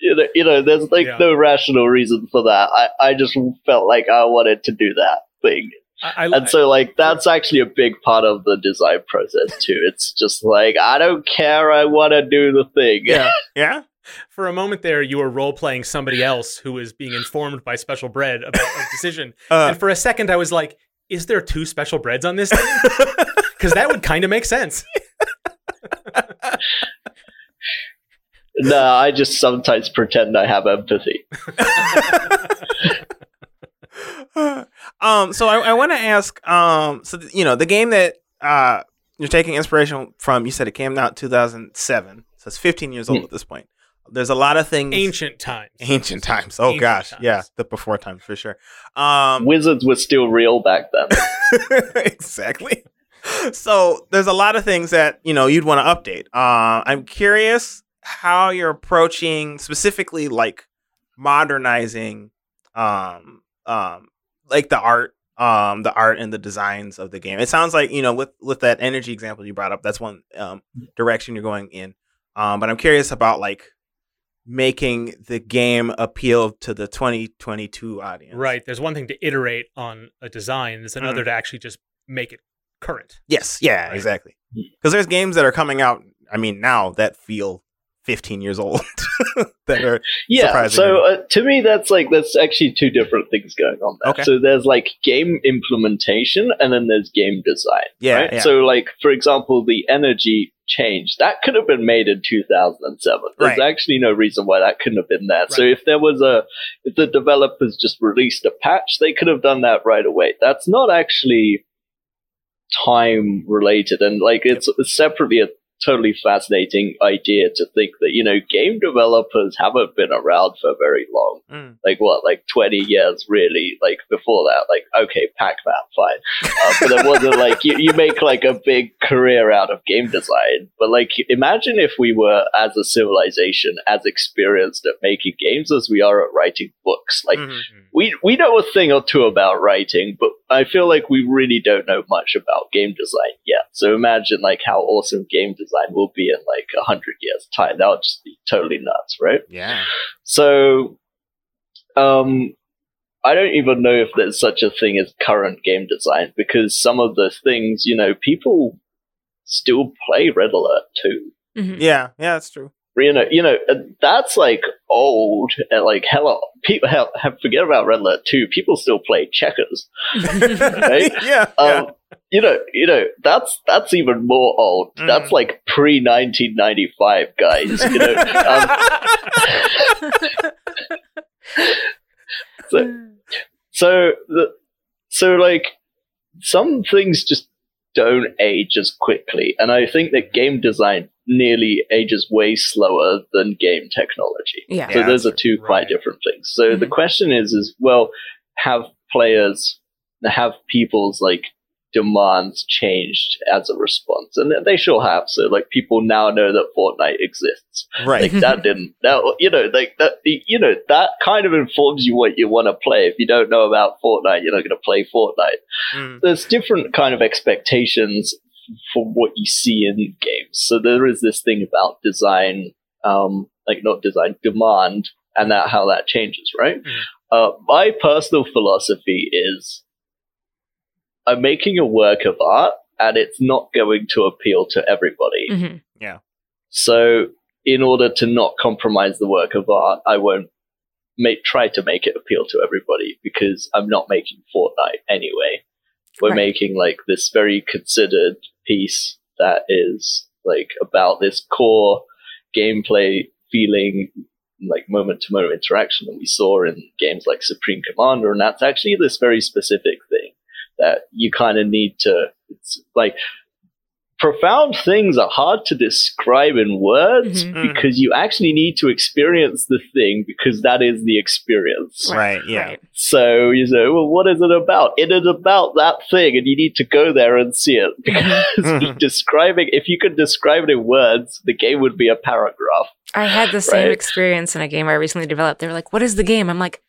You know. You know. There's like Yeah. no rational reason for that. I. I just felt like I wanted to do that thing. I, I, And so, like, that's actually a big part of the design process too. It's just like I don't care. I want to do the thing. Yeah. [laughs] Yeah. for a moment there, you were role playing somebody else who was being informed by Special Bread about a decision. [laughs] Uh, and for a second, I was like, is there two Special Breads on this thing? [laughs] Because that would kind of make sense. No, I just sometimes pretend I have empathy. [laughs] um, so I, I want to ask, um, so th- you know, the game that uh you're taking inspiration from, you said it came out 2007, so it's 15 years old Hmm. at this point. There's a lot of things. Ancient times. Ancient times. Oh Ancient gosh, times. yeah, the before times for sure. Um, Wizards were still real back then. [laughs] exactly. So there's a lot of things that you know you'd want to update. Uh, I'm curious how you're approaching specifically like modernizing, um, um, like the art, um the art and the designs of the game. It sounds like you know with with that energy example you brought up, that's one um direction you're going in. Um, but I'm curious about like making the game appeal to the 2022 audience. Right. There's one thing to iterate on a design. There's another to actually just make it current. Yes. Yeah. Right. Exactly. Because there's games that are coming out. I mean, now that feel 15 years old. [laughs] that are Yeah. surprising. So uh, to me, that's like that's actually two different things going on there. Okay. So there's like game implementation, and then there's game design. Yeah, Right? yeah. So like for example, the energy change that could have been made in 2007. There's Right. actually no reason why that couldn't have been there. So if there was a if the developers just released a patch, they could have done that right away. That's not actually time related and like it's separately a totally fascinating idea to think that you know game developers haven't been around for very long Mm. like what like 20 years really like before that like okay pac-man fine uh, but it wasn't [laughs] like you, you make like a big career out of game design but like imagine if we were as a civilization as experienced at making games as we are at writing books like Mhm. we we know a thing or two about writing, but I feel like we really don't know much about game design yet. So imagine like how awesome game design will be in like a hundred years time. That would just be totally nuts, right? Yeah. So, um, I don't even know if there's such a thing as current game design because some of the things, you know, people still play Red Alert 2 Mhm. Yeah. Yeah. That's true. You know, you know, that's like old. Like, hello, people hell, have, forget about Red Alert Two. People still play checkers. [laughs] Right? yeah. Um, You know, you know, that's that's even more old. Mm. That's like pre nineteen ninety five, guys. You know, um, [laughs] so, so the so like some things just don't age as quickly, and I think that game design nearly ages way slower than game technology. yeah. So Yeah, those are two quite different things. So the Mhm. question is, is well, have players, have people's like demands changed as a response? And they sure have. So like people now know that Fortnite exists. Right. Like that didn't, [laughs] that, you know, like that, you know, that kind of informs you what you want to play. If you don't know about Fortnite, you're not going to play Fortnite Mm. there's different kind of expectations for what you see in games. So there is this thing about design, um, like not design, demand, and that how that changes, right? Mhm. Uh, my personal philosophy is I'm making a work of art, and it's not going to appeal to everybody. Mhm. So, in order to not compromise the work of art, I won't make try to make it appeal to everybody because I'm not making Fortnite anyway. We're Right. making like this very considered piece that is like about this core gameplay feeling like moment to moment interaction that we saw in games like Supreme Commander. And that's actually this very specific thing that you kind of need to it's like profound things are hard to describe in words Mhm. Mhm. because you actually need to experience the thing because that is the experience. Right. Yeah. Right. So you say, well, what is it about? It is about that thing, and you need to go there and see it [laughs] because describing. If you could describe it in words, the game would be a paragraph. I had the same Right. experience in a game I recently developed. They were like, "What is the game?" I'm like,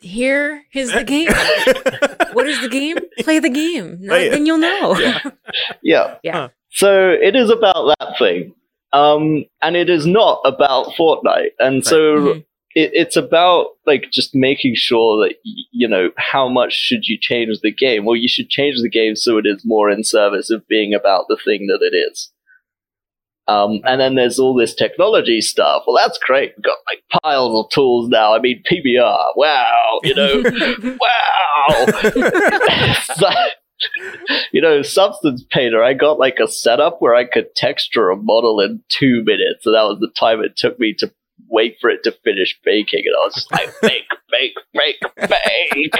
"Here is the game. [laughs] what is the game? Play the game. No, Play. Then you'll know." Yeah. [laughs] Yeah. Yeah. Huh. So it is about that thing. Um, and it is not about Fortnite. And so Mhm. it, it's about like just making sure that y- you know how much should you change the game well you should change the game so it is more in service of being about the thing that it is um, and then there's all this technology stuff. Well that's great. We've got like piles of tools now. I mean pbr wow. You know [laughs] wow. [laughs] So, you know substance painter i got like a setup where i could texture a model in two minutes. So that was the time it took me to wait for it to finish baking. And i was just like bake bake bake bake.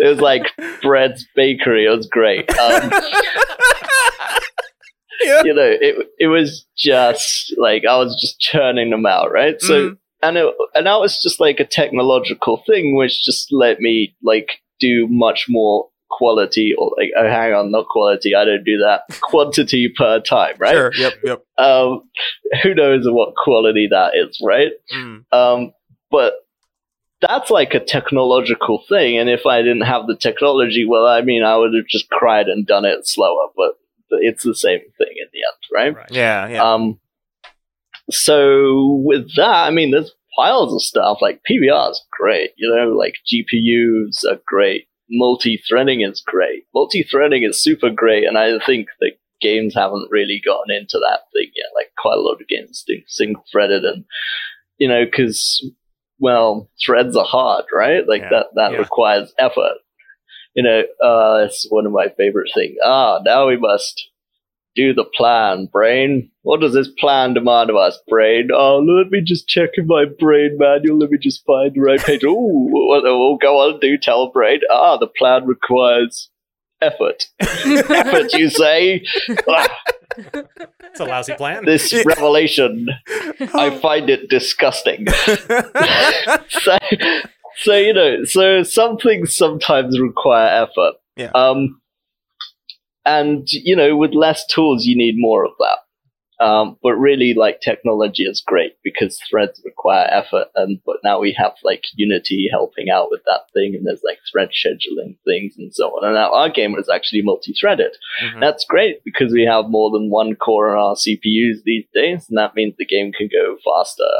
It was like bread's bakery. It was great. Um, [laughs] yeah. you know it, it was just like i was just churning them out right so Mhm. and it, and that was just like a technological thing which just let me like do much more quality or like oh hang on not quality i don't do that [laughs] quantity per time right Sure. Yep. Yep. um who knows what quality that is right Mm. um but that's like a technological thing. And if I didn't have the technology, well, I mean, I would have just cried and done it slower. But it's the same thing in the end, right? Right. Yeah, yeah. Um, so with that, I mean, there's piles of stuff like PBR is great. You know, like GPUs are great. Multi-threading is great. Multi-threading is super great, and I think that games haven't really gotten into that thing yet. Like quite a lot of games do single-threaded, and you know, because well, threads are hard, right? Like Yeah. that that Yeah. requires effort. You know, uh, it's one of my favorite things. Ah, now we must do the plan, brain. What does this plan demand of us, brain? Oh, let me just check in my brain manual. Let me just find the right page. Oh, what we'll go on, do tell brain. Ah, the plan requires effort. [laughs] effort, you say? Ah, It's a lousy plan. this [laughs] revelation, I [laughs] find it disgusting. so, so you know, so some things sometimes require effort. Yeah. Um, and you know, with less tools, you need more of that. Um, but really, like technology is great because threads require effort, and but now we have like Unity helping out with that thing, and there's like thread scheduling things and so on. And now our game is actually multi-threaded. Mhm. That's great because we have more than one core on our CPUs these days, and that means the game can go faster.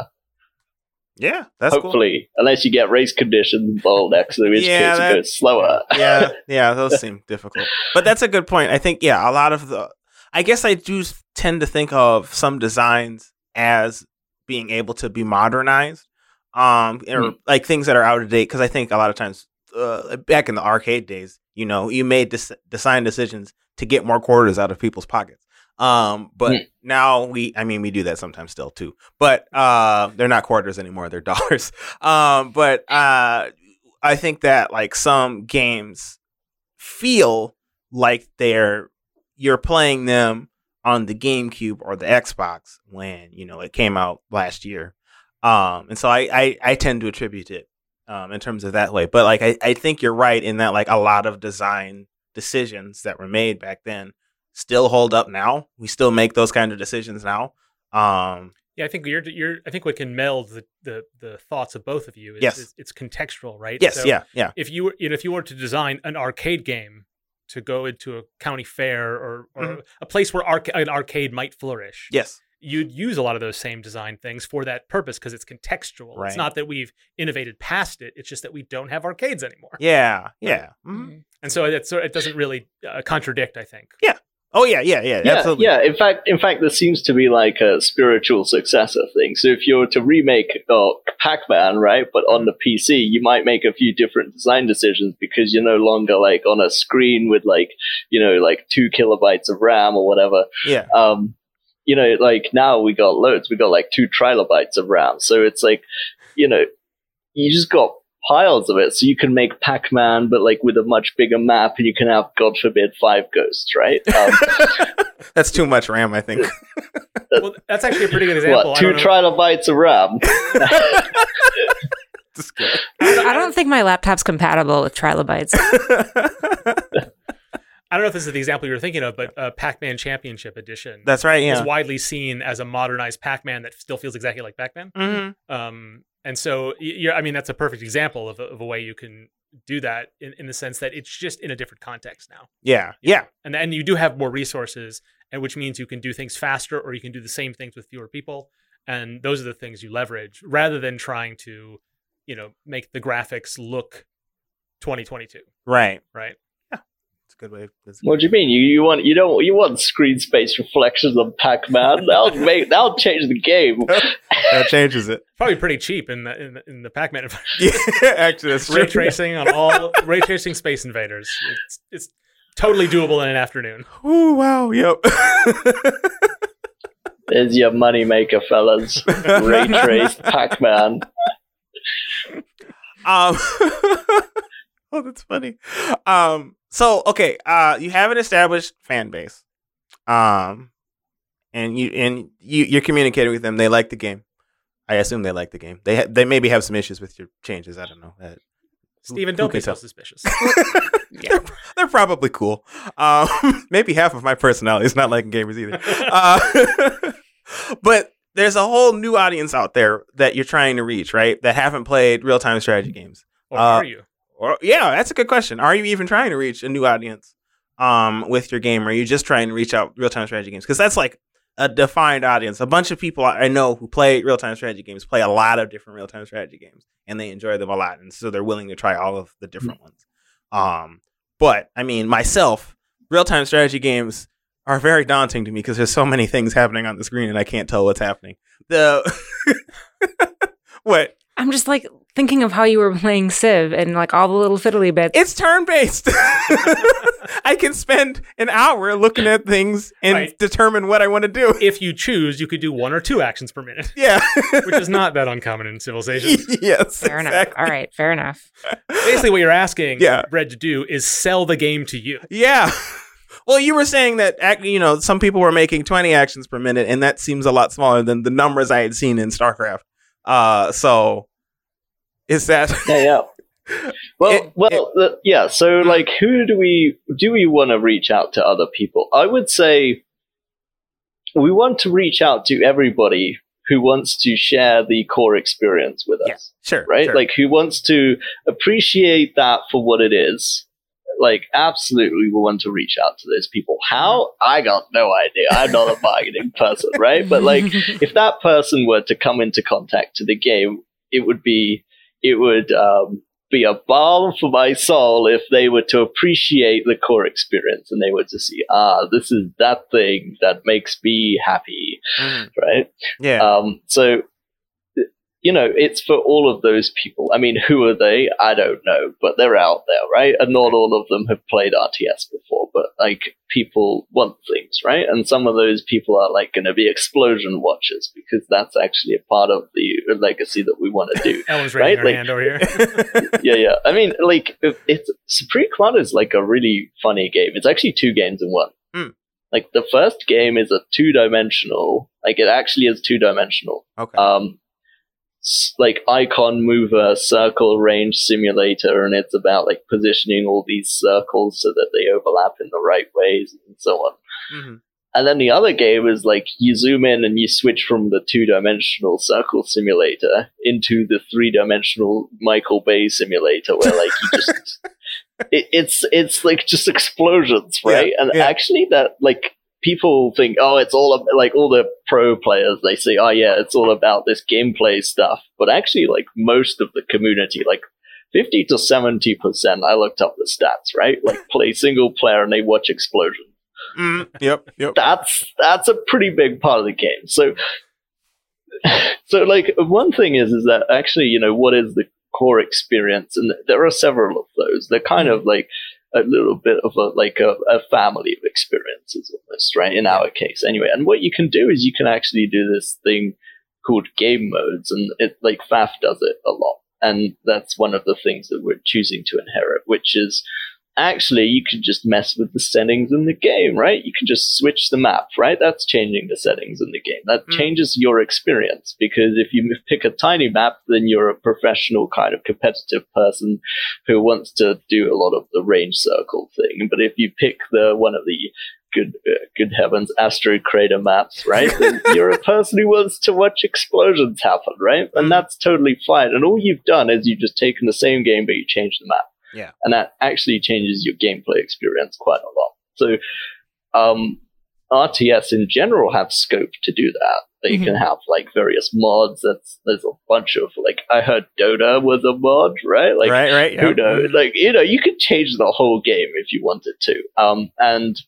Yeah, that's cool. hopefully, unless you get race conditions and bottlenecks, in which Yeah, that- goes slower. [laughs] yeah, yeah, [laughs] those seem difficult. But that's a good point. I think yeah, a lot of the I guess I do tend to think of some designs as being able to be modernized. Um or Hmm. like things that are out of date because I think a lot of times uh, back in the arcade days, you know, you made des- design decisions to get more quarters out of people's pockets. Um but now we I mean we do that sometimes still too. But uh they're not quarters anymore, they're [laughs] dollars. Um but uh I think that like some games feel like they're you're playing them on the GameCube or the Xbox when you know it came out last year, um, and so I, I I tend to attribute it um, in terms of that way. But like I, I think you're right in that like a lot of design decisions that were made back then still hold up now. We still make those kind of decisions now. Um, Yeah, I think you're you're. I think what can meld the the, the thoughts of both of you is, Yes. is it's contextual, right? yes, So yeah, yeah, If you were, you know, if you were to design an arcade game to go into a county fair or, or Mhm. a place where arca- an arcade might flourish, yes, you'd use a lot of those same design things for that purpose because it's contextual. Right. It's not that we've innovated past it; it's just that we don't have arcades anymore. yeah, yeah. Mhm. And so it, so it doesn't really uh, contradict. I think. Oh yeah, yeah, yeah, Yeah, absolutely. yeah. In fact, in fact, there seems to be like a spiritual successor thing. So if you were to remake uh, Pac-Man, right, but on the PC, you might make a few different design decisions because you're no longer like on a screen with like you know like two kilobytes of RAM or whatever. yeah. um, you know, like now we got loads. We got like two trilobytes of RAM. So it's like, you know, you just got piles of it. So you can make Pac-Man, but like with a much bigger map, and you can have, God forbid, five ghosts, right? [laughs] Um, That's too much RAM, I think. Well, that's actually a pretty good example. what two don't know- trilobytes of RAM? [laughs] I don't think my laptop's compatible with trilobytes. [laughs] I don't know if this is the example you were thinking of, but uh, Pac-Man Championship Edition That's right. is widely seen as a modernized Pac-Man that still feels exactly like Pac-Man. hmm Um, and so, I mean, that's a perfect example of a, of a way you can do that in, in the sense that it's just in a different context now, Yeah. Yeah. and and you do have more resources, and which means you can do things faster, or you can do the same things with fewer people, and those are the things you leverage rather than trying to, you know, make the graphics look 2022, Right. right? It's a good way. That's What do you mean? You you want you don't you want screen space reflections on Pac-Man? [laughs] That'll make that'll change the game. [laughs] that changes it. Probably pretty cheap in the in the, in the Pac-Man. [laughs] Yeah, actually, that's ray tracing on all ray tracing Space Invaders. It's it's totally doable in an afternoon. Ooh, wow. Yep. There's your moneymaker, fellas. Ray traced Pac-Man. Um, oh, [laughs] that's funny. Um, so okay, uh, you have an established fan base, um, and you and you you're communicating with them. They like the game. I assume they like the game. They ha- they maybe have some issues with your changes. I don't know. Uh, Steven, don't be so suspicious. [laughs] they're, they're probably cool. Um, [laughs] maybe half of my personality is not liking gamers either. Uh, but there's a whole new audience out there that you're trying to reach, right? That haven't played real time strategy games. Or Uh, are you? Or yeah, that's a good question. Are you even trying to reach a new audience um, with your game? Or are you just trying to reach out real time strategy games? Because that's like a defined audience. A bunch of people I know who play real time strategy games play a lot of different real time strategy games, and they enjoy them a lot, and so they're willing to try all of the different ones. Um, but I mean, myself, real time strategy games are very daunting to me because there's so many things happening on the screen, and I can't tell what's happening. The [laughs] what? I'm just like thinking of how you were playing Civ and like all the little fiddly bits. It's turn based. [laughs] I can spend an hour looking at things and Right. determine what I want to do. If you choose, you could do one or two actions per minute, [laughs] Yeah. [laughs] which is not that uncommon in Civilization. yes. fair enough. All right, fair enough. Basically, what you're asking Yeah. Bread to do is sell the game to you. Yeah. Well, you were saying that you know some people were making 20 actions per minute, and that seems a lot smaller than the numbers I had seen in StarCraft. Uh, so is that [laughs] Yeah, yeah. Well, It- well, the, yeah. So, like, who do we do we want to reach out to other people? I would say we want to reach out to everybody who wants to share the core experience with us, Yeah, sure, right? sure. Like, who wants to appreciate that for what it is. Like, absolutely, we want to reach out to those people. How? I got no idea. I'm not a marketing [laughs] person, right? But like, if that person were to come into contact to the game, it would be it would um, be a balm for my soul if they were to appreciate the core experience and they were to see, ah, this is that thing that makes me happy, Mhm. right? yeah, Um, so, you know, it's for all of those people. I mean, who are they? I don't know, but they're out there, right? And not all of them have played RTS before, but like people want things, right? And some of those people are like going to be explosion watchers because that's actually a part of the legacy that we want to do. [laughs] Ellen's raising Right, her like- hand over here. [laughs] yeah, yeah. I mean, like, it's Supreme Command is like a really funny game. It's actually two games in one. Hmm. Like the first game is a two dimensional. Like it actually is two dimensional. okay, Um, s- like icon mover circle range simulator, and it's about like positioning all these circles so that they overlap in the right ways and so on. Mhm. And then the other game is like you zoom in and you switch from the two dimensional circle simulator into the three dimensional Michael Bay simulator where like you just [laughs] it, it's it's like just explosions, Yeah, right? and yeah. actually that like people think, oh, it's all like all the pro players they say, oh yeah, it's all about this gameplay stuff. But actually like most of the community, like 50 to 70 percent, I looked up the stats, right? Like play single player and they watch explosions Mm, yep, yep. that's that's a pretty big part of the game. So, so like one thing is is that actually you know what is the core experience, and there are several of those. They're kind of like a little bit of a like a, a family of experiences almost, right? In our case, anyway. And what you can do is you can actually do this thing called game modes, and it like FAF does it a lot, and that's one of the things that we're choosing to inherit, which is actually you can just mess with the settings in the game, right? You can just switch the map, right? That's changing the settings in the game. That Mm. changes your experience because if you [laughs] pick a tiny map, then you're a professional kind of competitive person who wants to do a lot of the range circle thing. But if you pick the one of the good uh, good heavens astro crater maps right [laughs] then you're a person who wants to watch explosions happen right and that's totally fine and all you've done is you've just taken the same game but you changed the map Yeah. and that actually changes your gameplay experience quite a lot so um rts in general have scope to do that they Mhm. can have like various mods that's there's a bunch of like i heard dota was a mod right like right, right. who knows? Like you know, you could change the whole game if you wanted to. Um, and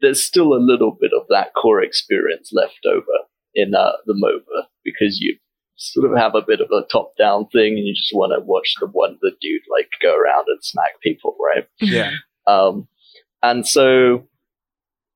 there's still a little bit of that core experience left over in uh, the MOBA because you sort of have a bit of a top-down thing, and you just want to watch the one the dude like go around and smack people, right? Yeah. Um, and so,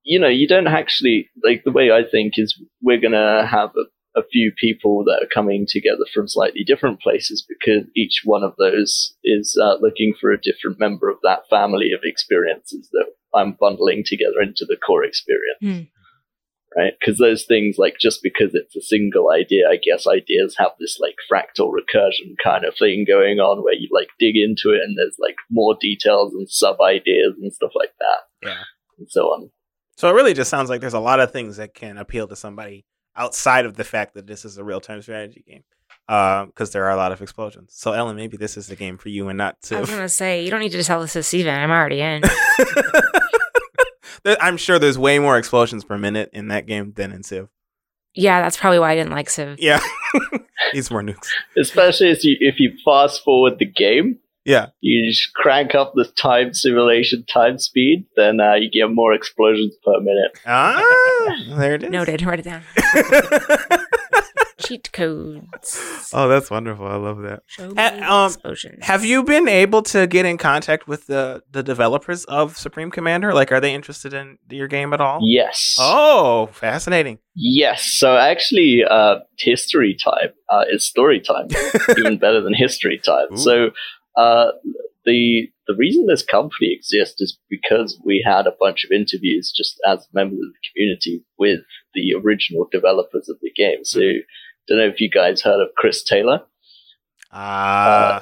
you know, you don't actually like the way I think is we're gonna have a, a few people that are coming together from slightly different places because each one of those is uh, looking for a different member of that family of experiences that I'm bundling together into the core experience. Hmm. Right? Because those things, like, just because it's a single idea, I guess ideas have this, like, fractal recursion kind of thing going on where you, like, dig into it and there's, like, more details and sub ideas and stuff like that Yeah. and so on. So it really just sounds like there's a lot of things that can appeal to somebody outside of the fact that this is a real time strategy game. Uh, because there are a lot of explosions. So, Ellen, maybe this is the game for you and not to. I was gonna say you don't need to tell this to Steven. I'm already in. [laughs] [laughs] There- I'm sure there's way more explosions per minute in that game than in Civ. yeah, that's probably why I didn't like Civ. Yeah. [laughs] Needs more nukes. Especially if you, if you fast forward the game, Yeah. you just crank up the time simulation time speed, then uh, you get more explosions per minute. Ah, there it is. Noted. Write it down. [laughs] Cheat codes. oh, that's wonderful. I love that. Show me Ha- um. Have you been able to get in contact with the, the developers of Supreme Commander? Like, are they interested in your game at all? Yes. Oh, fascinating. Yes. So actually, uh, history time uh, is story time, [laughs] even better than history time. Ooh. So uh, the the reason this company exists is because we had a bunch of interviews just as members of the community with the original developers of the game. So don't know if you guys heard of Chris Taylor. Uh,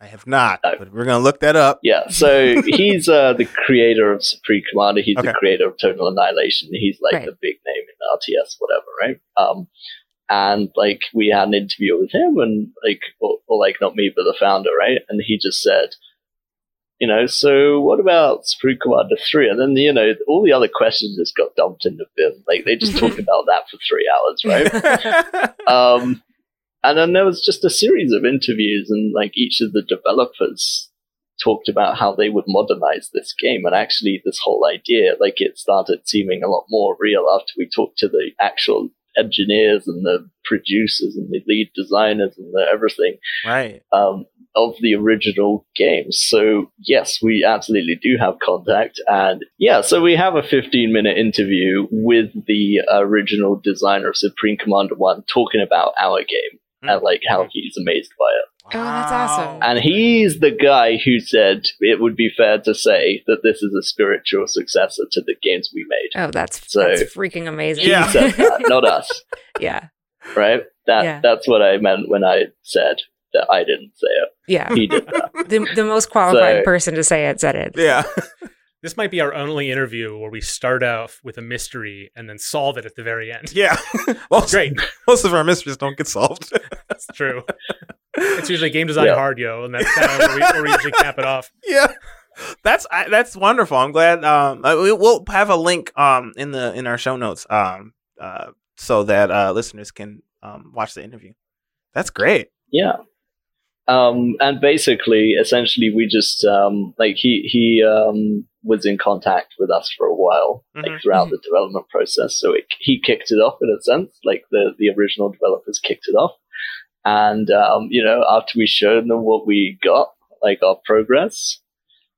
I have not, no. but we're going to look that up. Yeah, so [laughs] he's uh, the creator of Supreme Commander. He's Okay. the creator of Total Annihilation. He's like Right. the big name in RTS, whatever, right? Um, and like we had an interview with him, and like, or, or like not me, but the founder, right? And he just said, you know, so what about Supreme Commander three? And then you know, all the other questions just got dumped in the bin. Like they just talked [laughs] about that for three hours, right? [laughs] um, and then there was just a series of interviews, and like each of the developers talked about how they would modernize this game. And actually, this whole idea, like it started seeming a lot more real after we talked to the actual engineers and the producers and the lead designers and the everything right. um, of the original games. So yes, we absolutely do have contact, and yeah, so we have a 15 minute interview with the original designer of Supreme Commander One talking about our game Hmm. and like how he's amazed by it. Oh, that's awesome. And he's the guy who said it would be fair to say that this is a spiritual successor to the games we made. Oh, that's So- that's freaking amazing. Yeah. He said that, not us, [laughs] yeah. right? That Yeah. that's what I meant when I said that I didn't say it. Yeah. He did that. [laughs] The, the most qualified So- person to say it said it. Yeah. [laughs] [laughs] This might be our only interview where we start off with a mystery and then solve it at the very end. Yeah. most, Great. Most of our mysteries don't get solved. That's true. It's usually game design Yeah. hard, yo, and that's kind of where we, where we usually cap it off. yeah. That's I, that's wonderful. I'm glad. Um, we, we'll have a link um in the in our show notes um uh so that uh listeners can um watch the interview. That's great. Yeah. Um, and basically, essentially, we just um, like he he um, was in contact with us for a while, Mhm. like throughout the development process. So it, he kicked it off in a sense, like the the original developers kicked it off. And um, you know, after we showed them what we got, like our progress,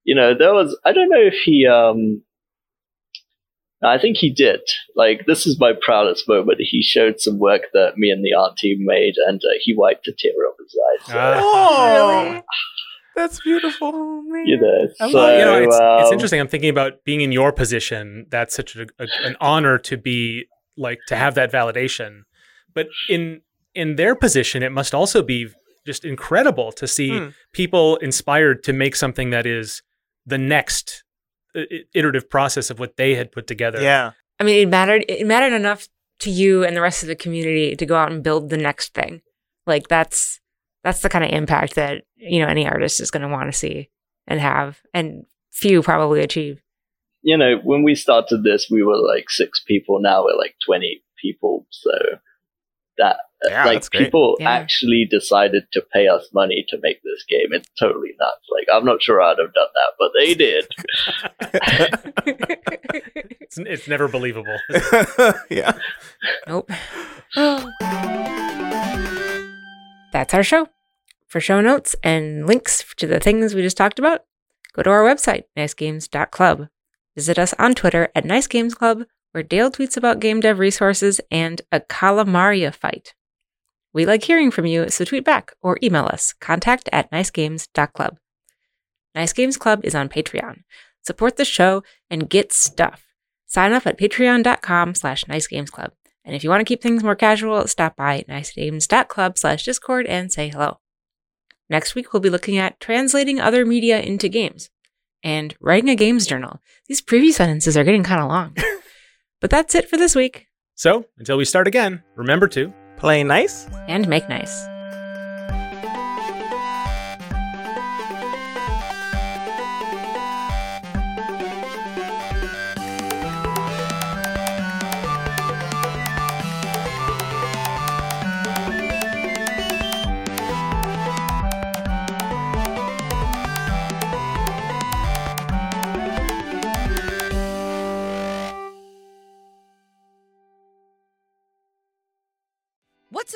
you know, there was I don't know if he um, I think he did. Like, this is my proudest moment. He showed some work that me and the art team made, and uh, he wiped a tear off his eye. So, Ah. Oh, Really? that's beautiful. Man. you know, I so, you know, it's, it's um, interesting. I'm thinking about being in your position. That's such a, a, an honor to be like to have that validation. But in in their position, it must also be just incredible to see Hmm. people inspired to make something that is the next i- iterative process of what they had put together. Yeah. I mean, it mattered. It mattered enough to you and the rest of the community to go out and build the next thing. Like that's that's the kind of impact that you know any artist is going to want to see and have, and few probably achieve. You know, when we started this, we were like six people. Now we're like 20 people. So that, Yeah, like, that's people Yeah. actually decided to pay us money to make this game. It's totally nuts. Like, I'm not sure I'd have done that, but they did. [laughs] It's, it's never believable. [laughs] [laughs] yeah. Nope. That's our show. For show notes and links to the things we just talked about, go to our website, nicegames.club. Visit us on Twitter at Nice Games Club, where Dale tweets about game dev resources and a Calamaria fight. We like hearing from you, so tweet back or email us, contact at nicegames.club. Nice Games Club is on Patreon. Support the show and get stuff. Sign up at patreon.com slash nicegamesclub. And if you want to keep things more casual, stop by nicegames.club slash discord and say hello. Next week, we'll be looking at translating other media into games and writing a games journal. These preview sentences are getting kind of long. [laughs] but that's it for this week. So until we start again, remember to Play nice. And make nice.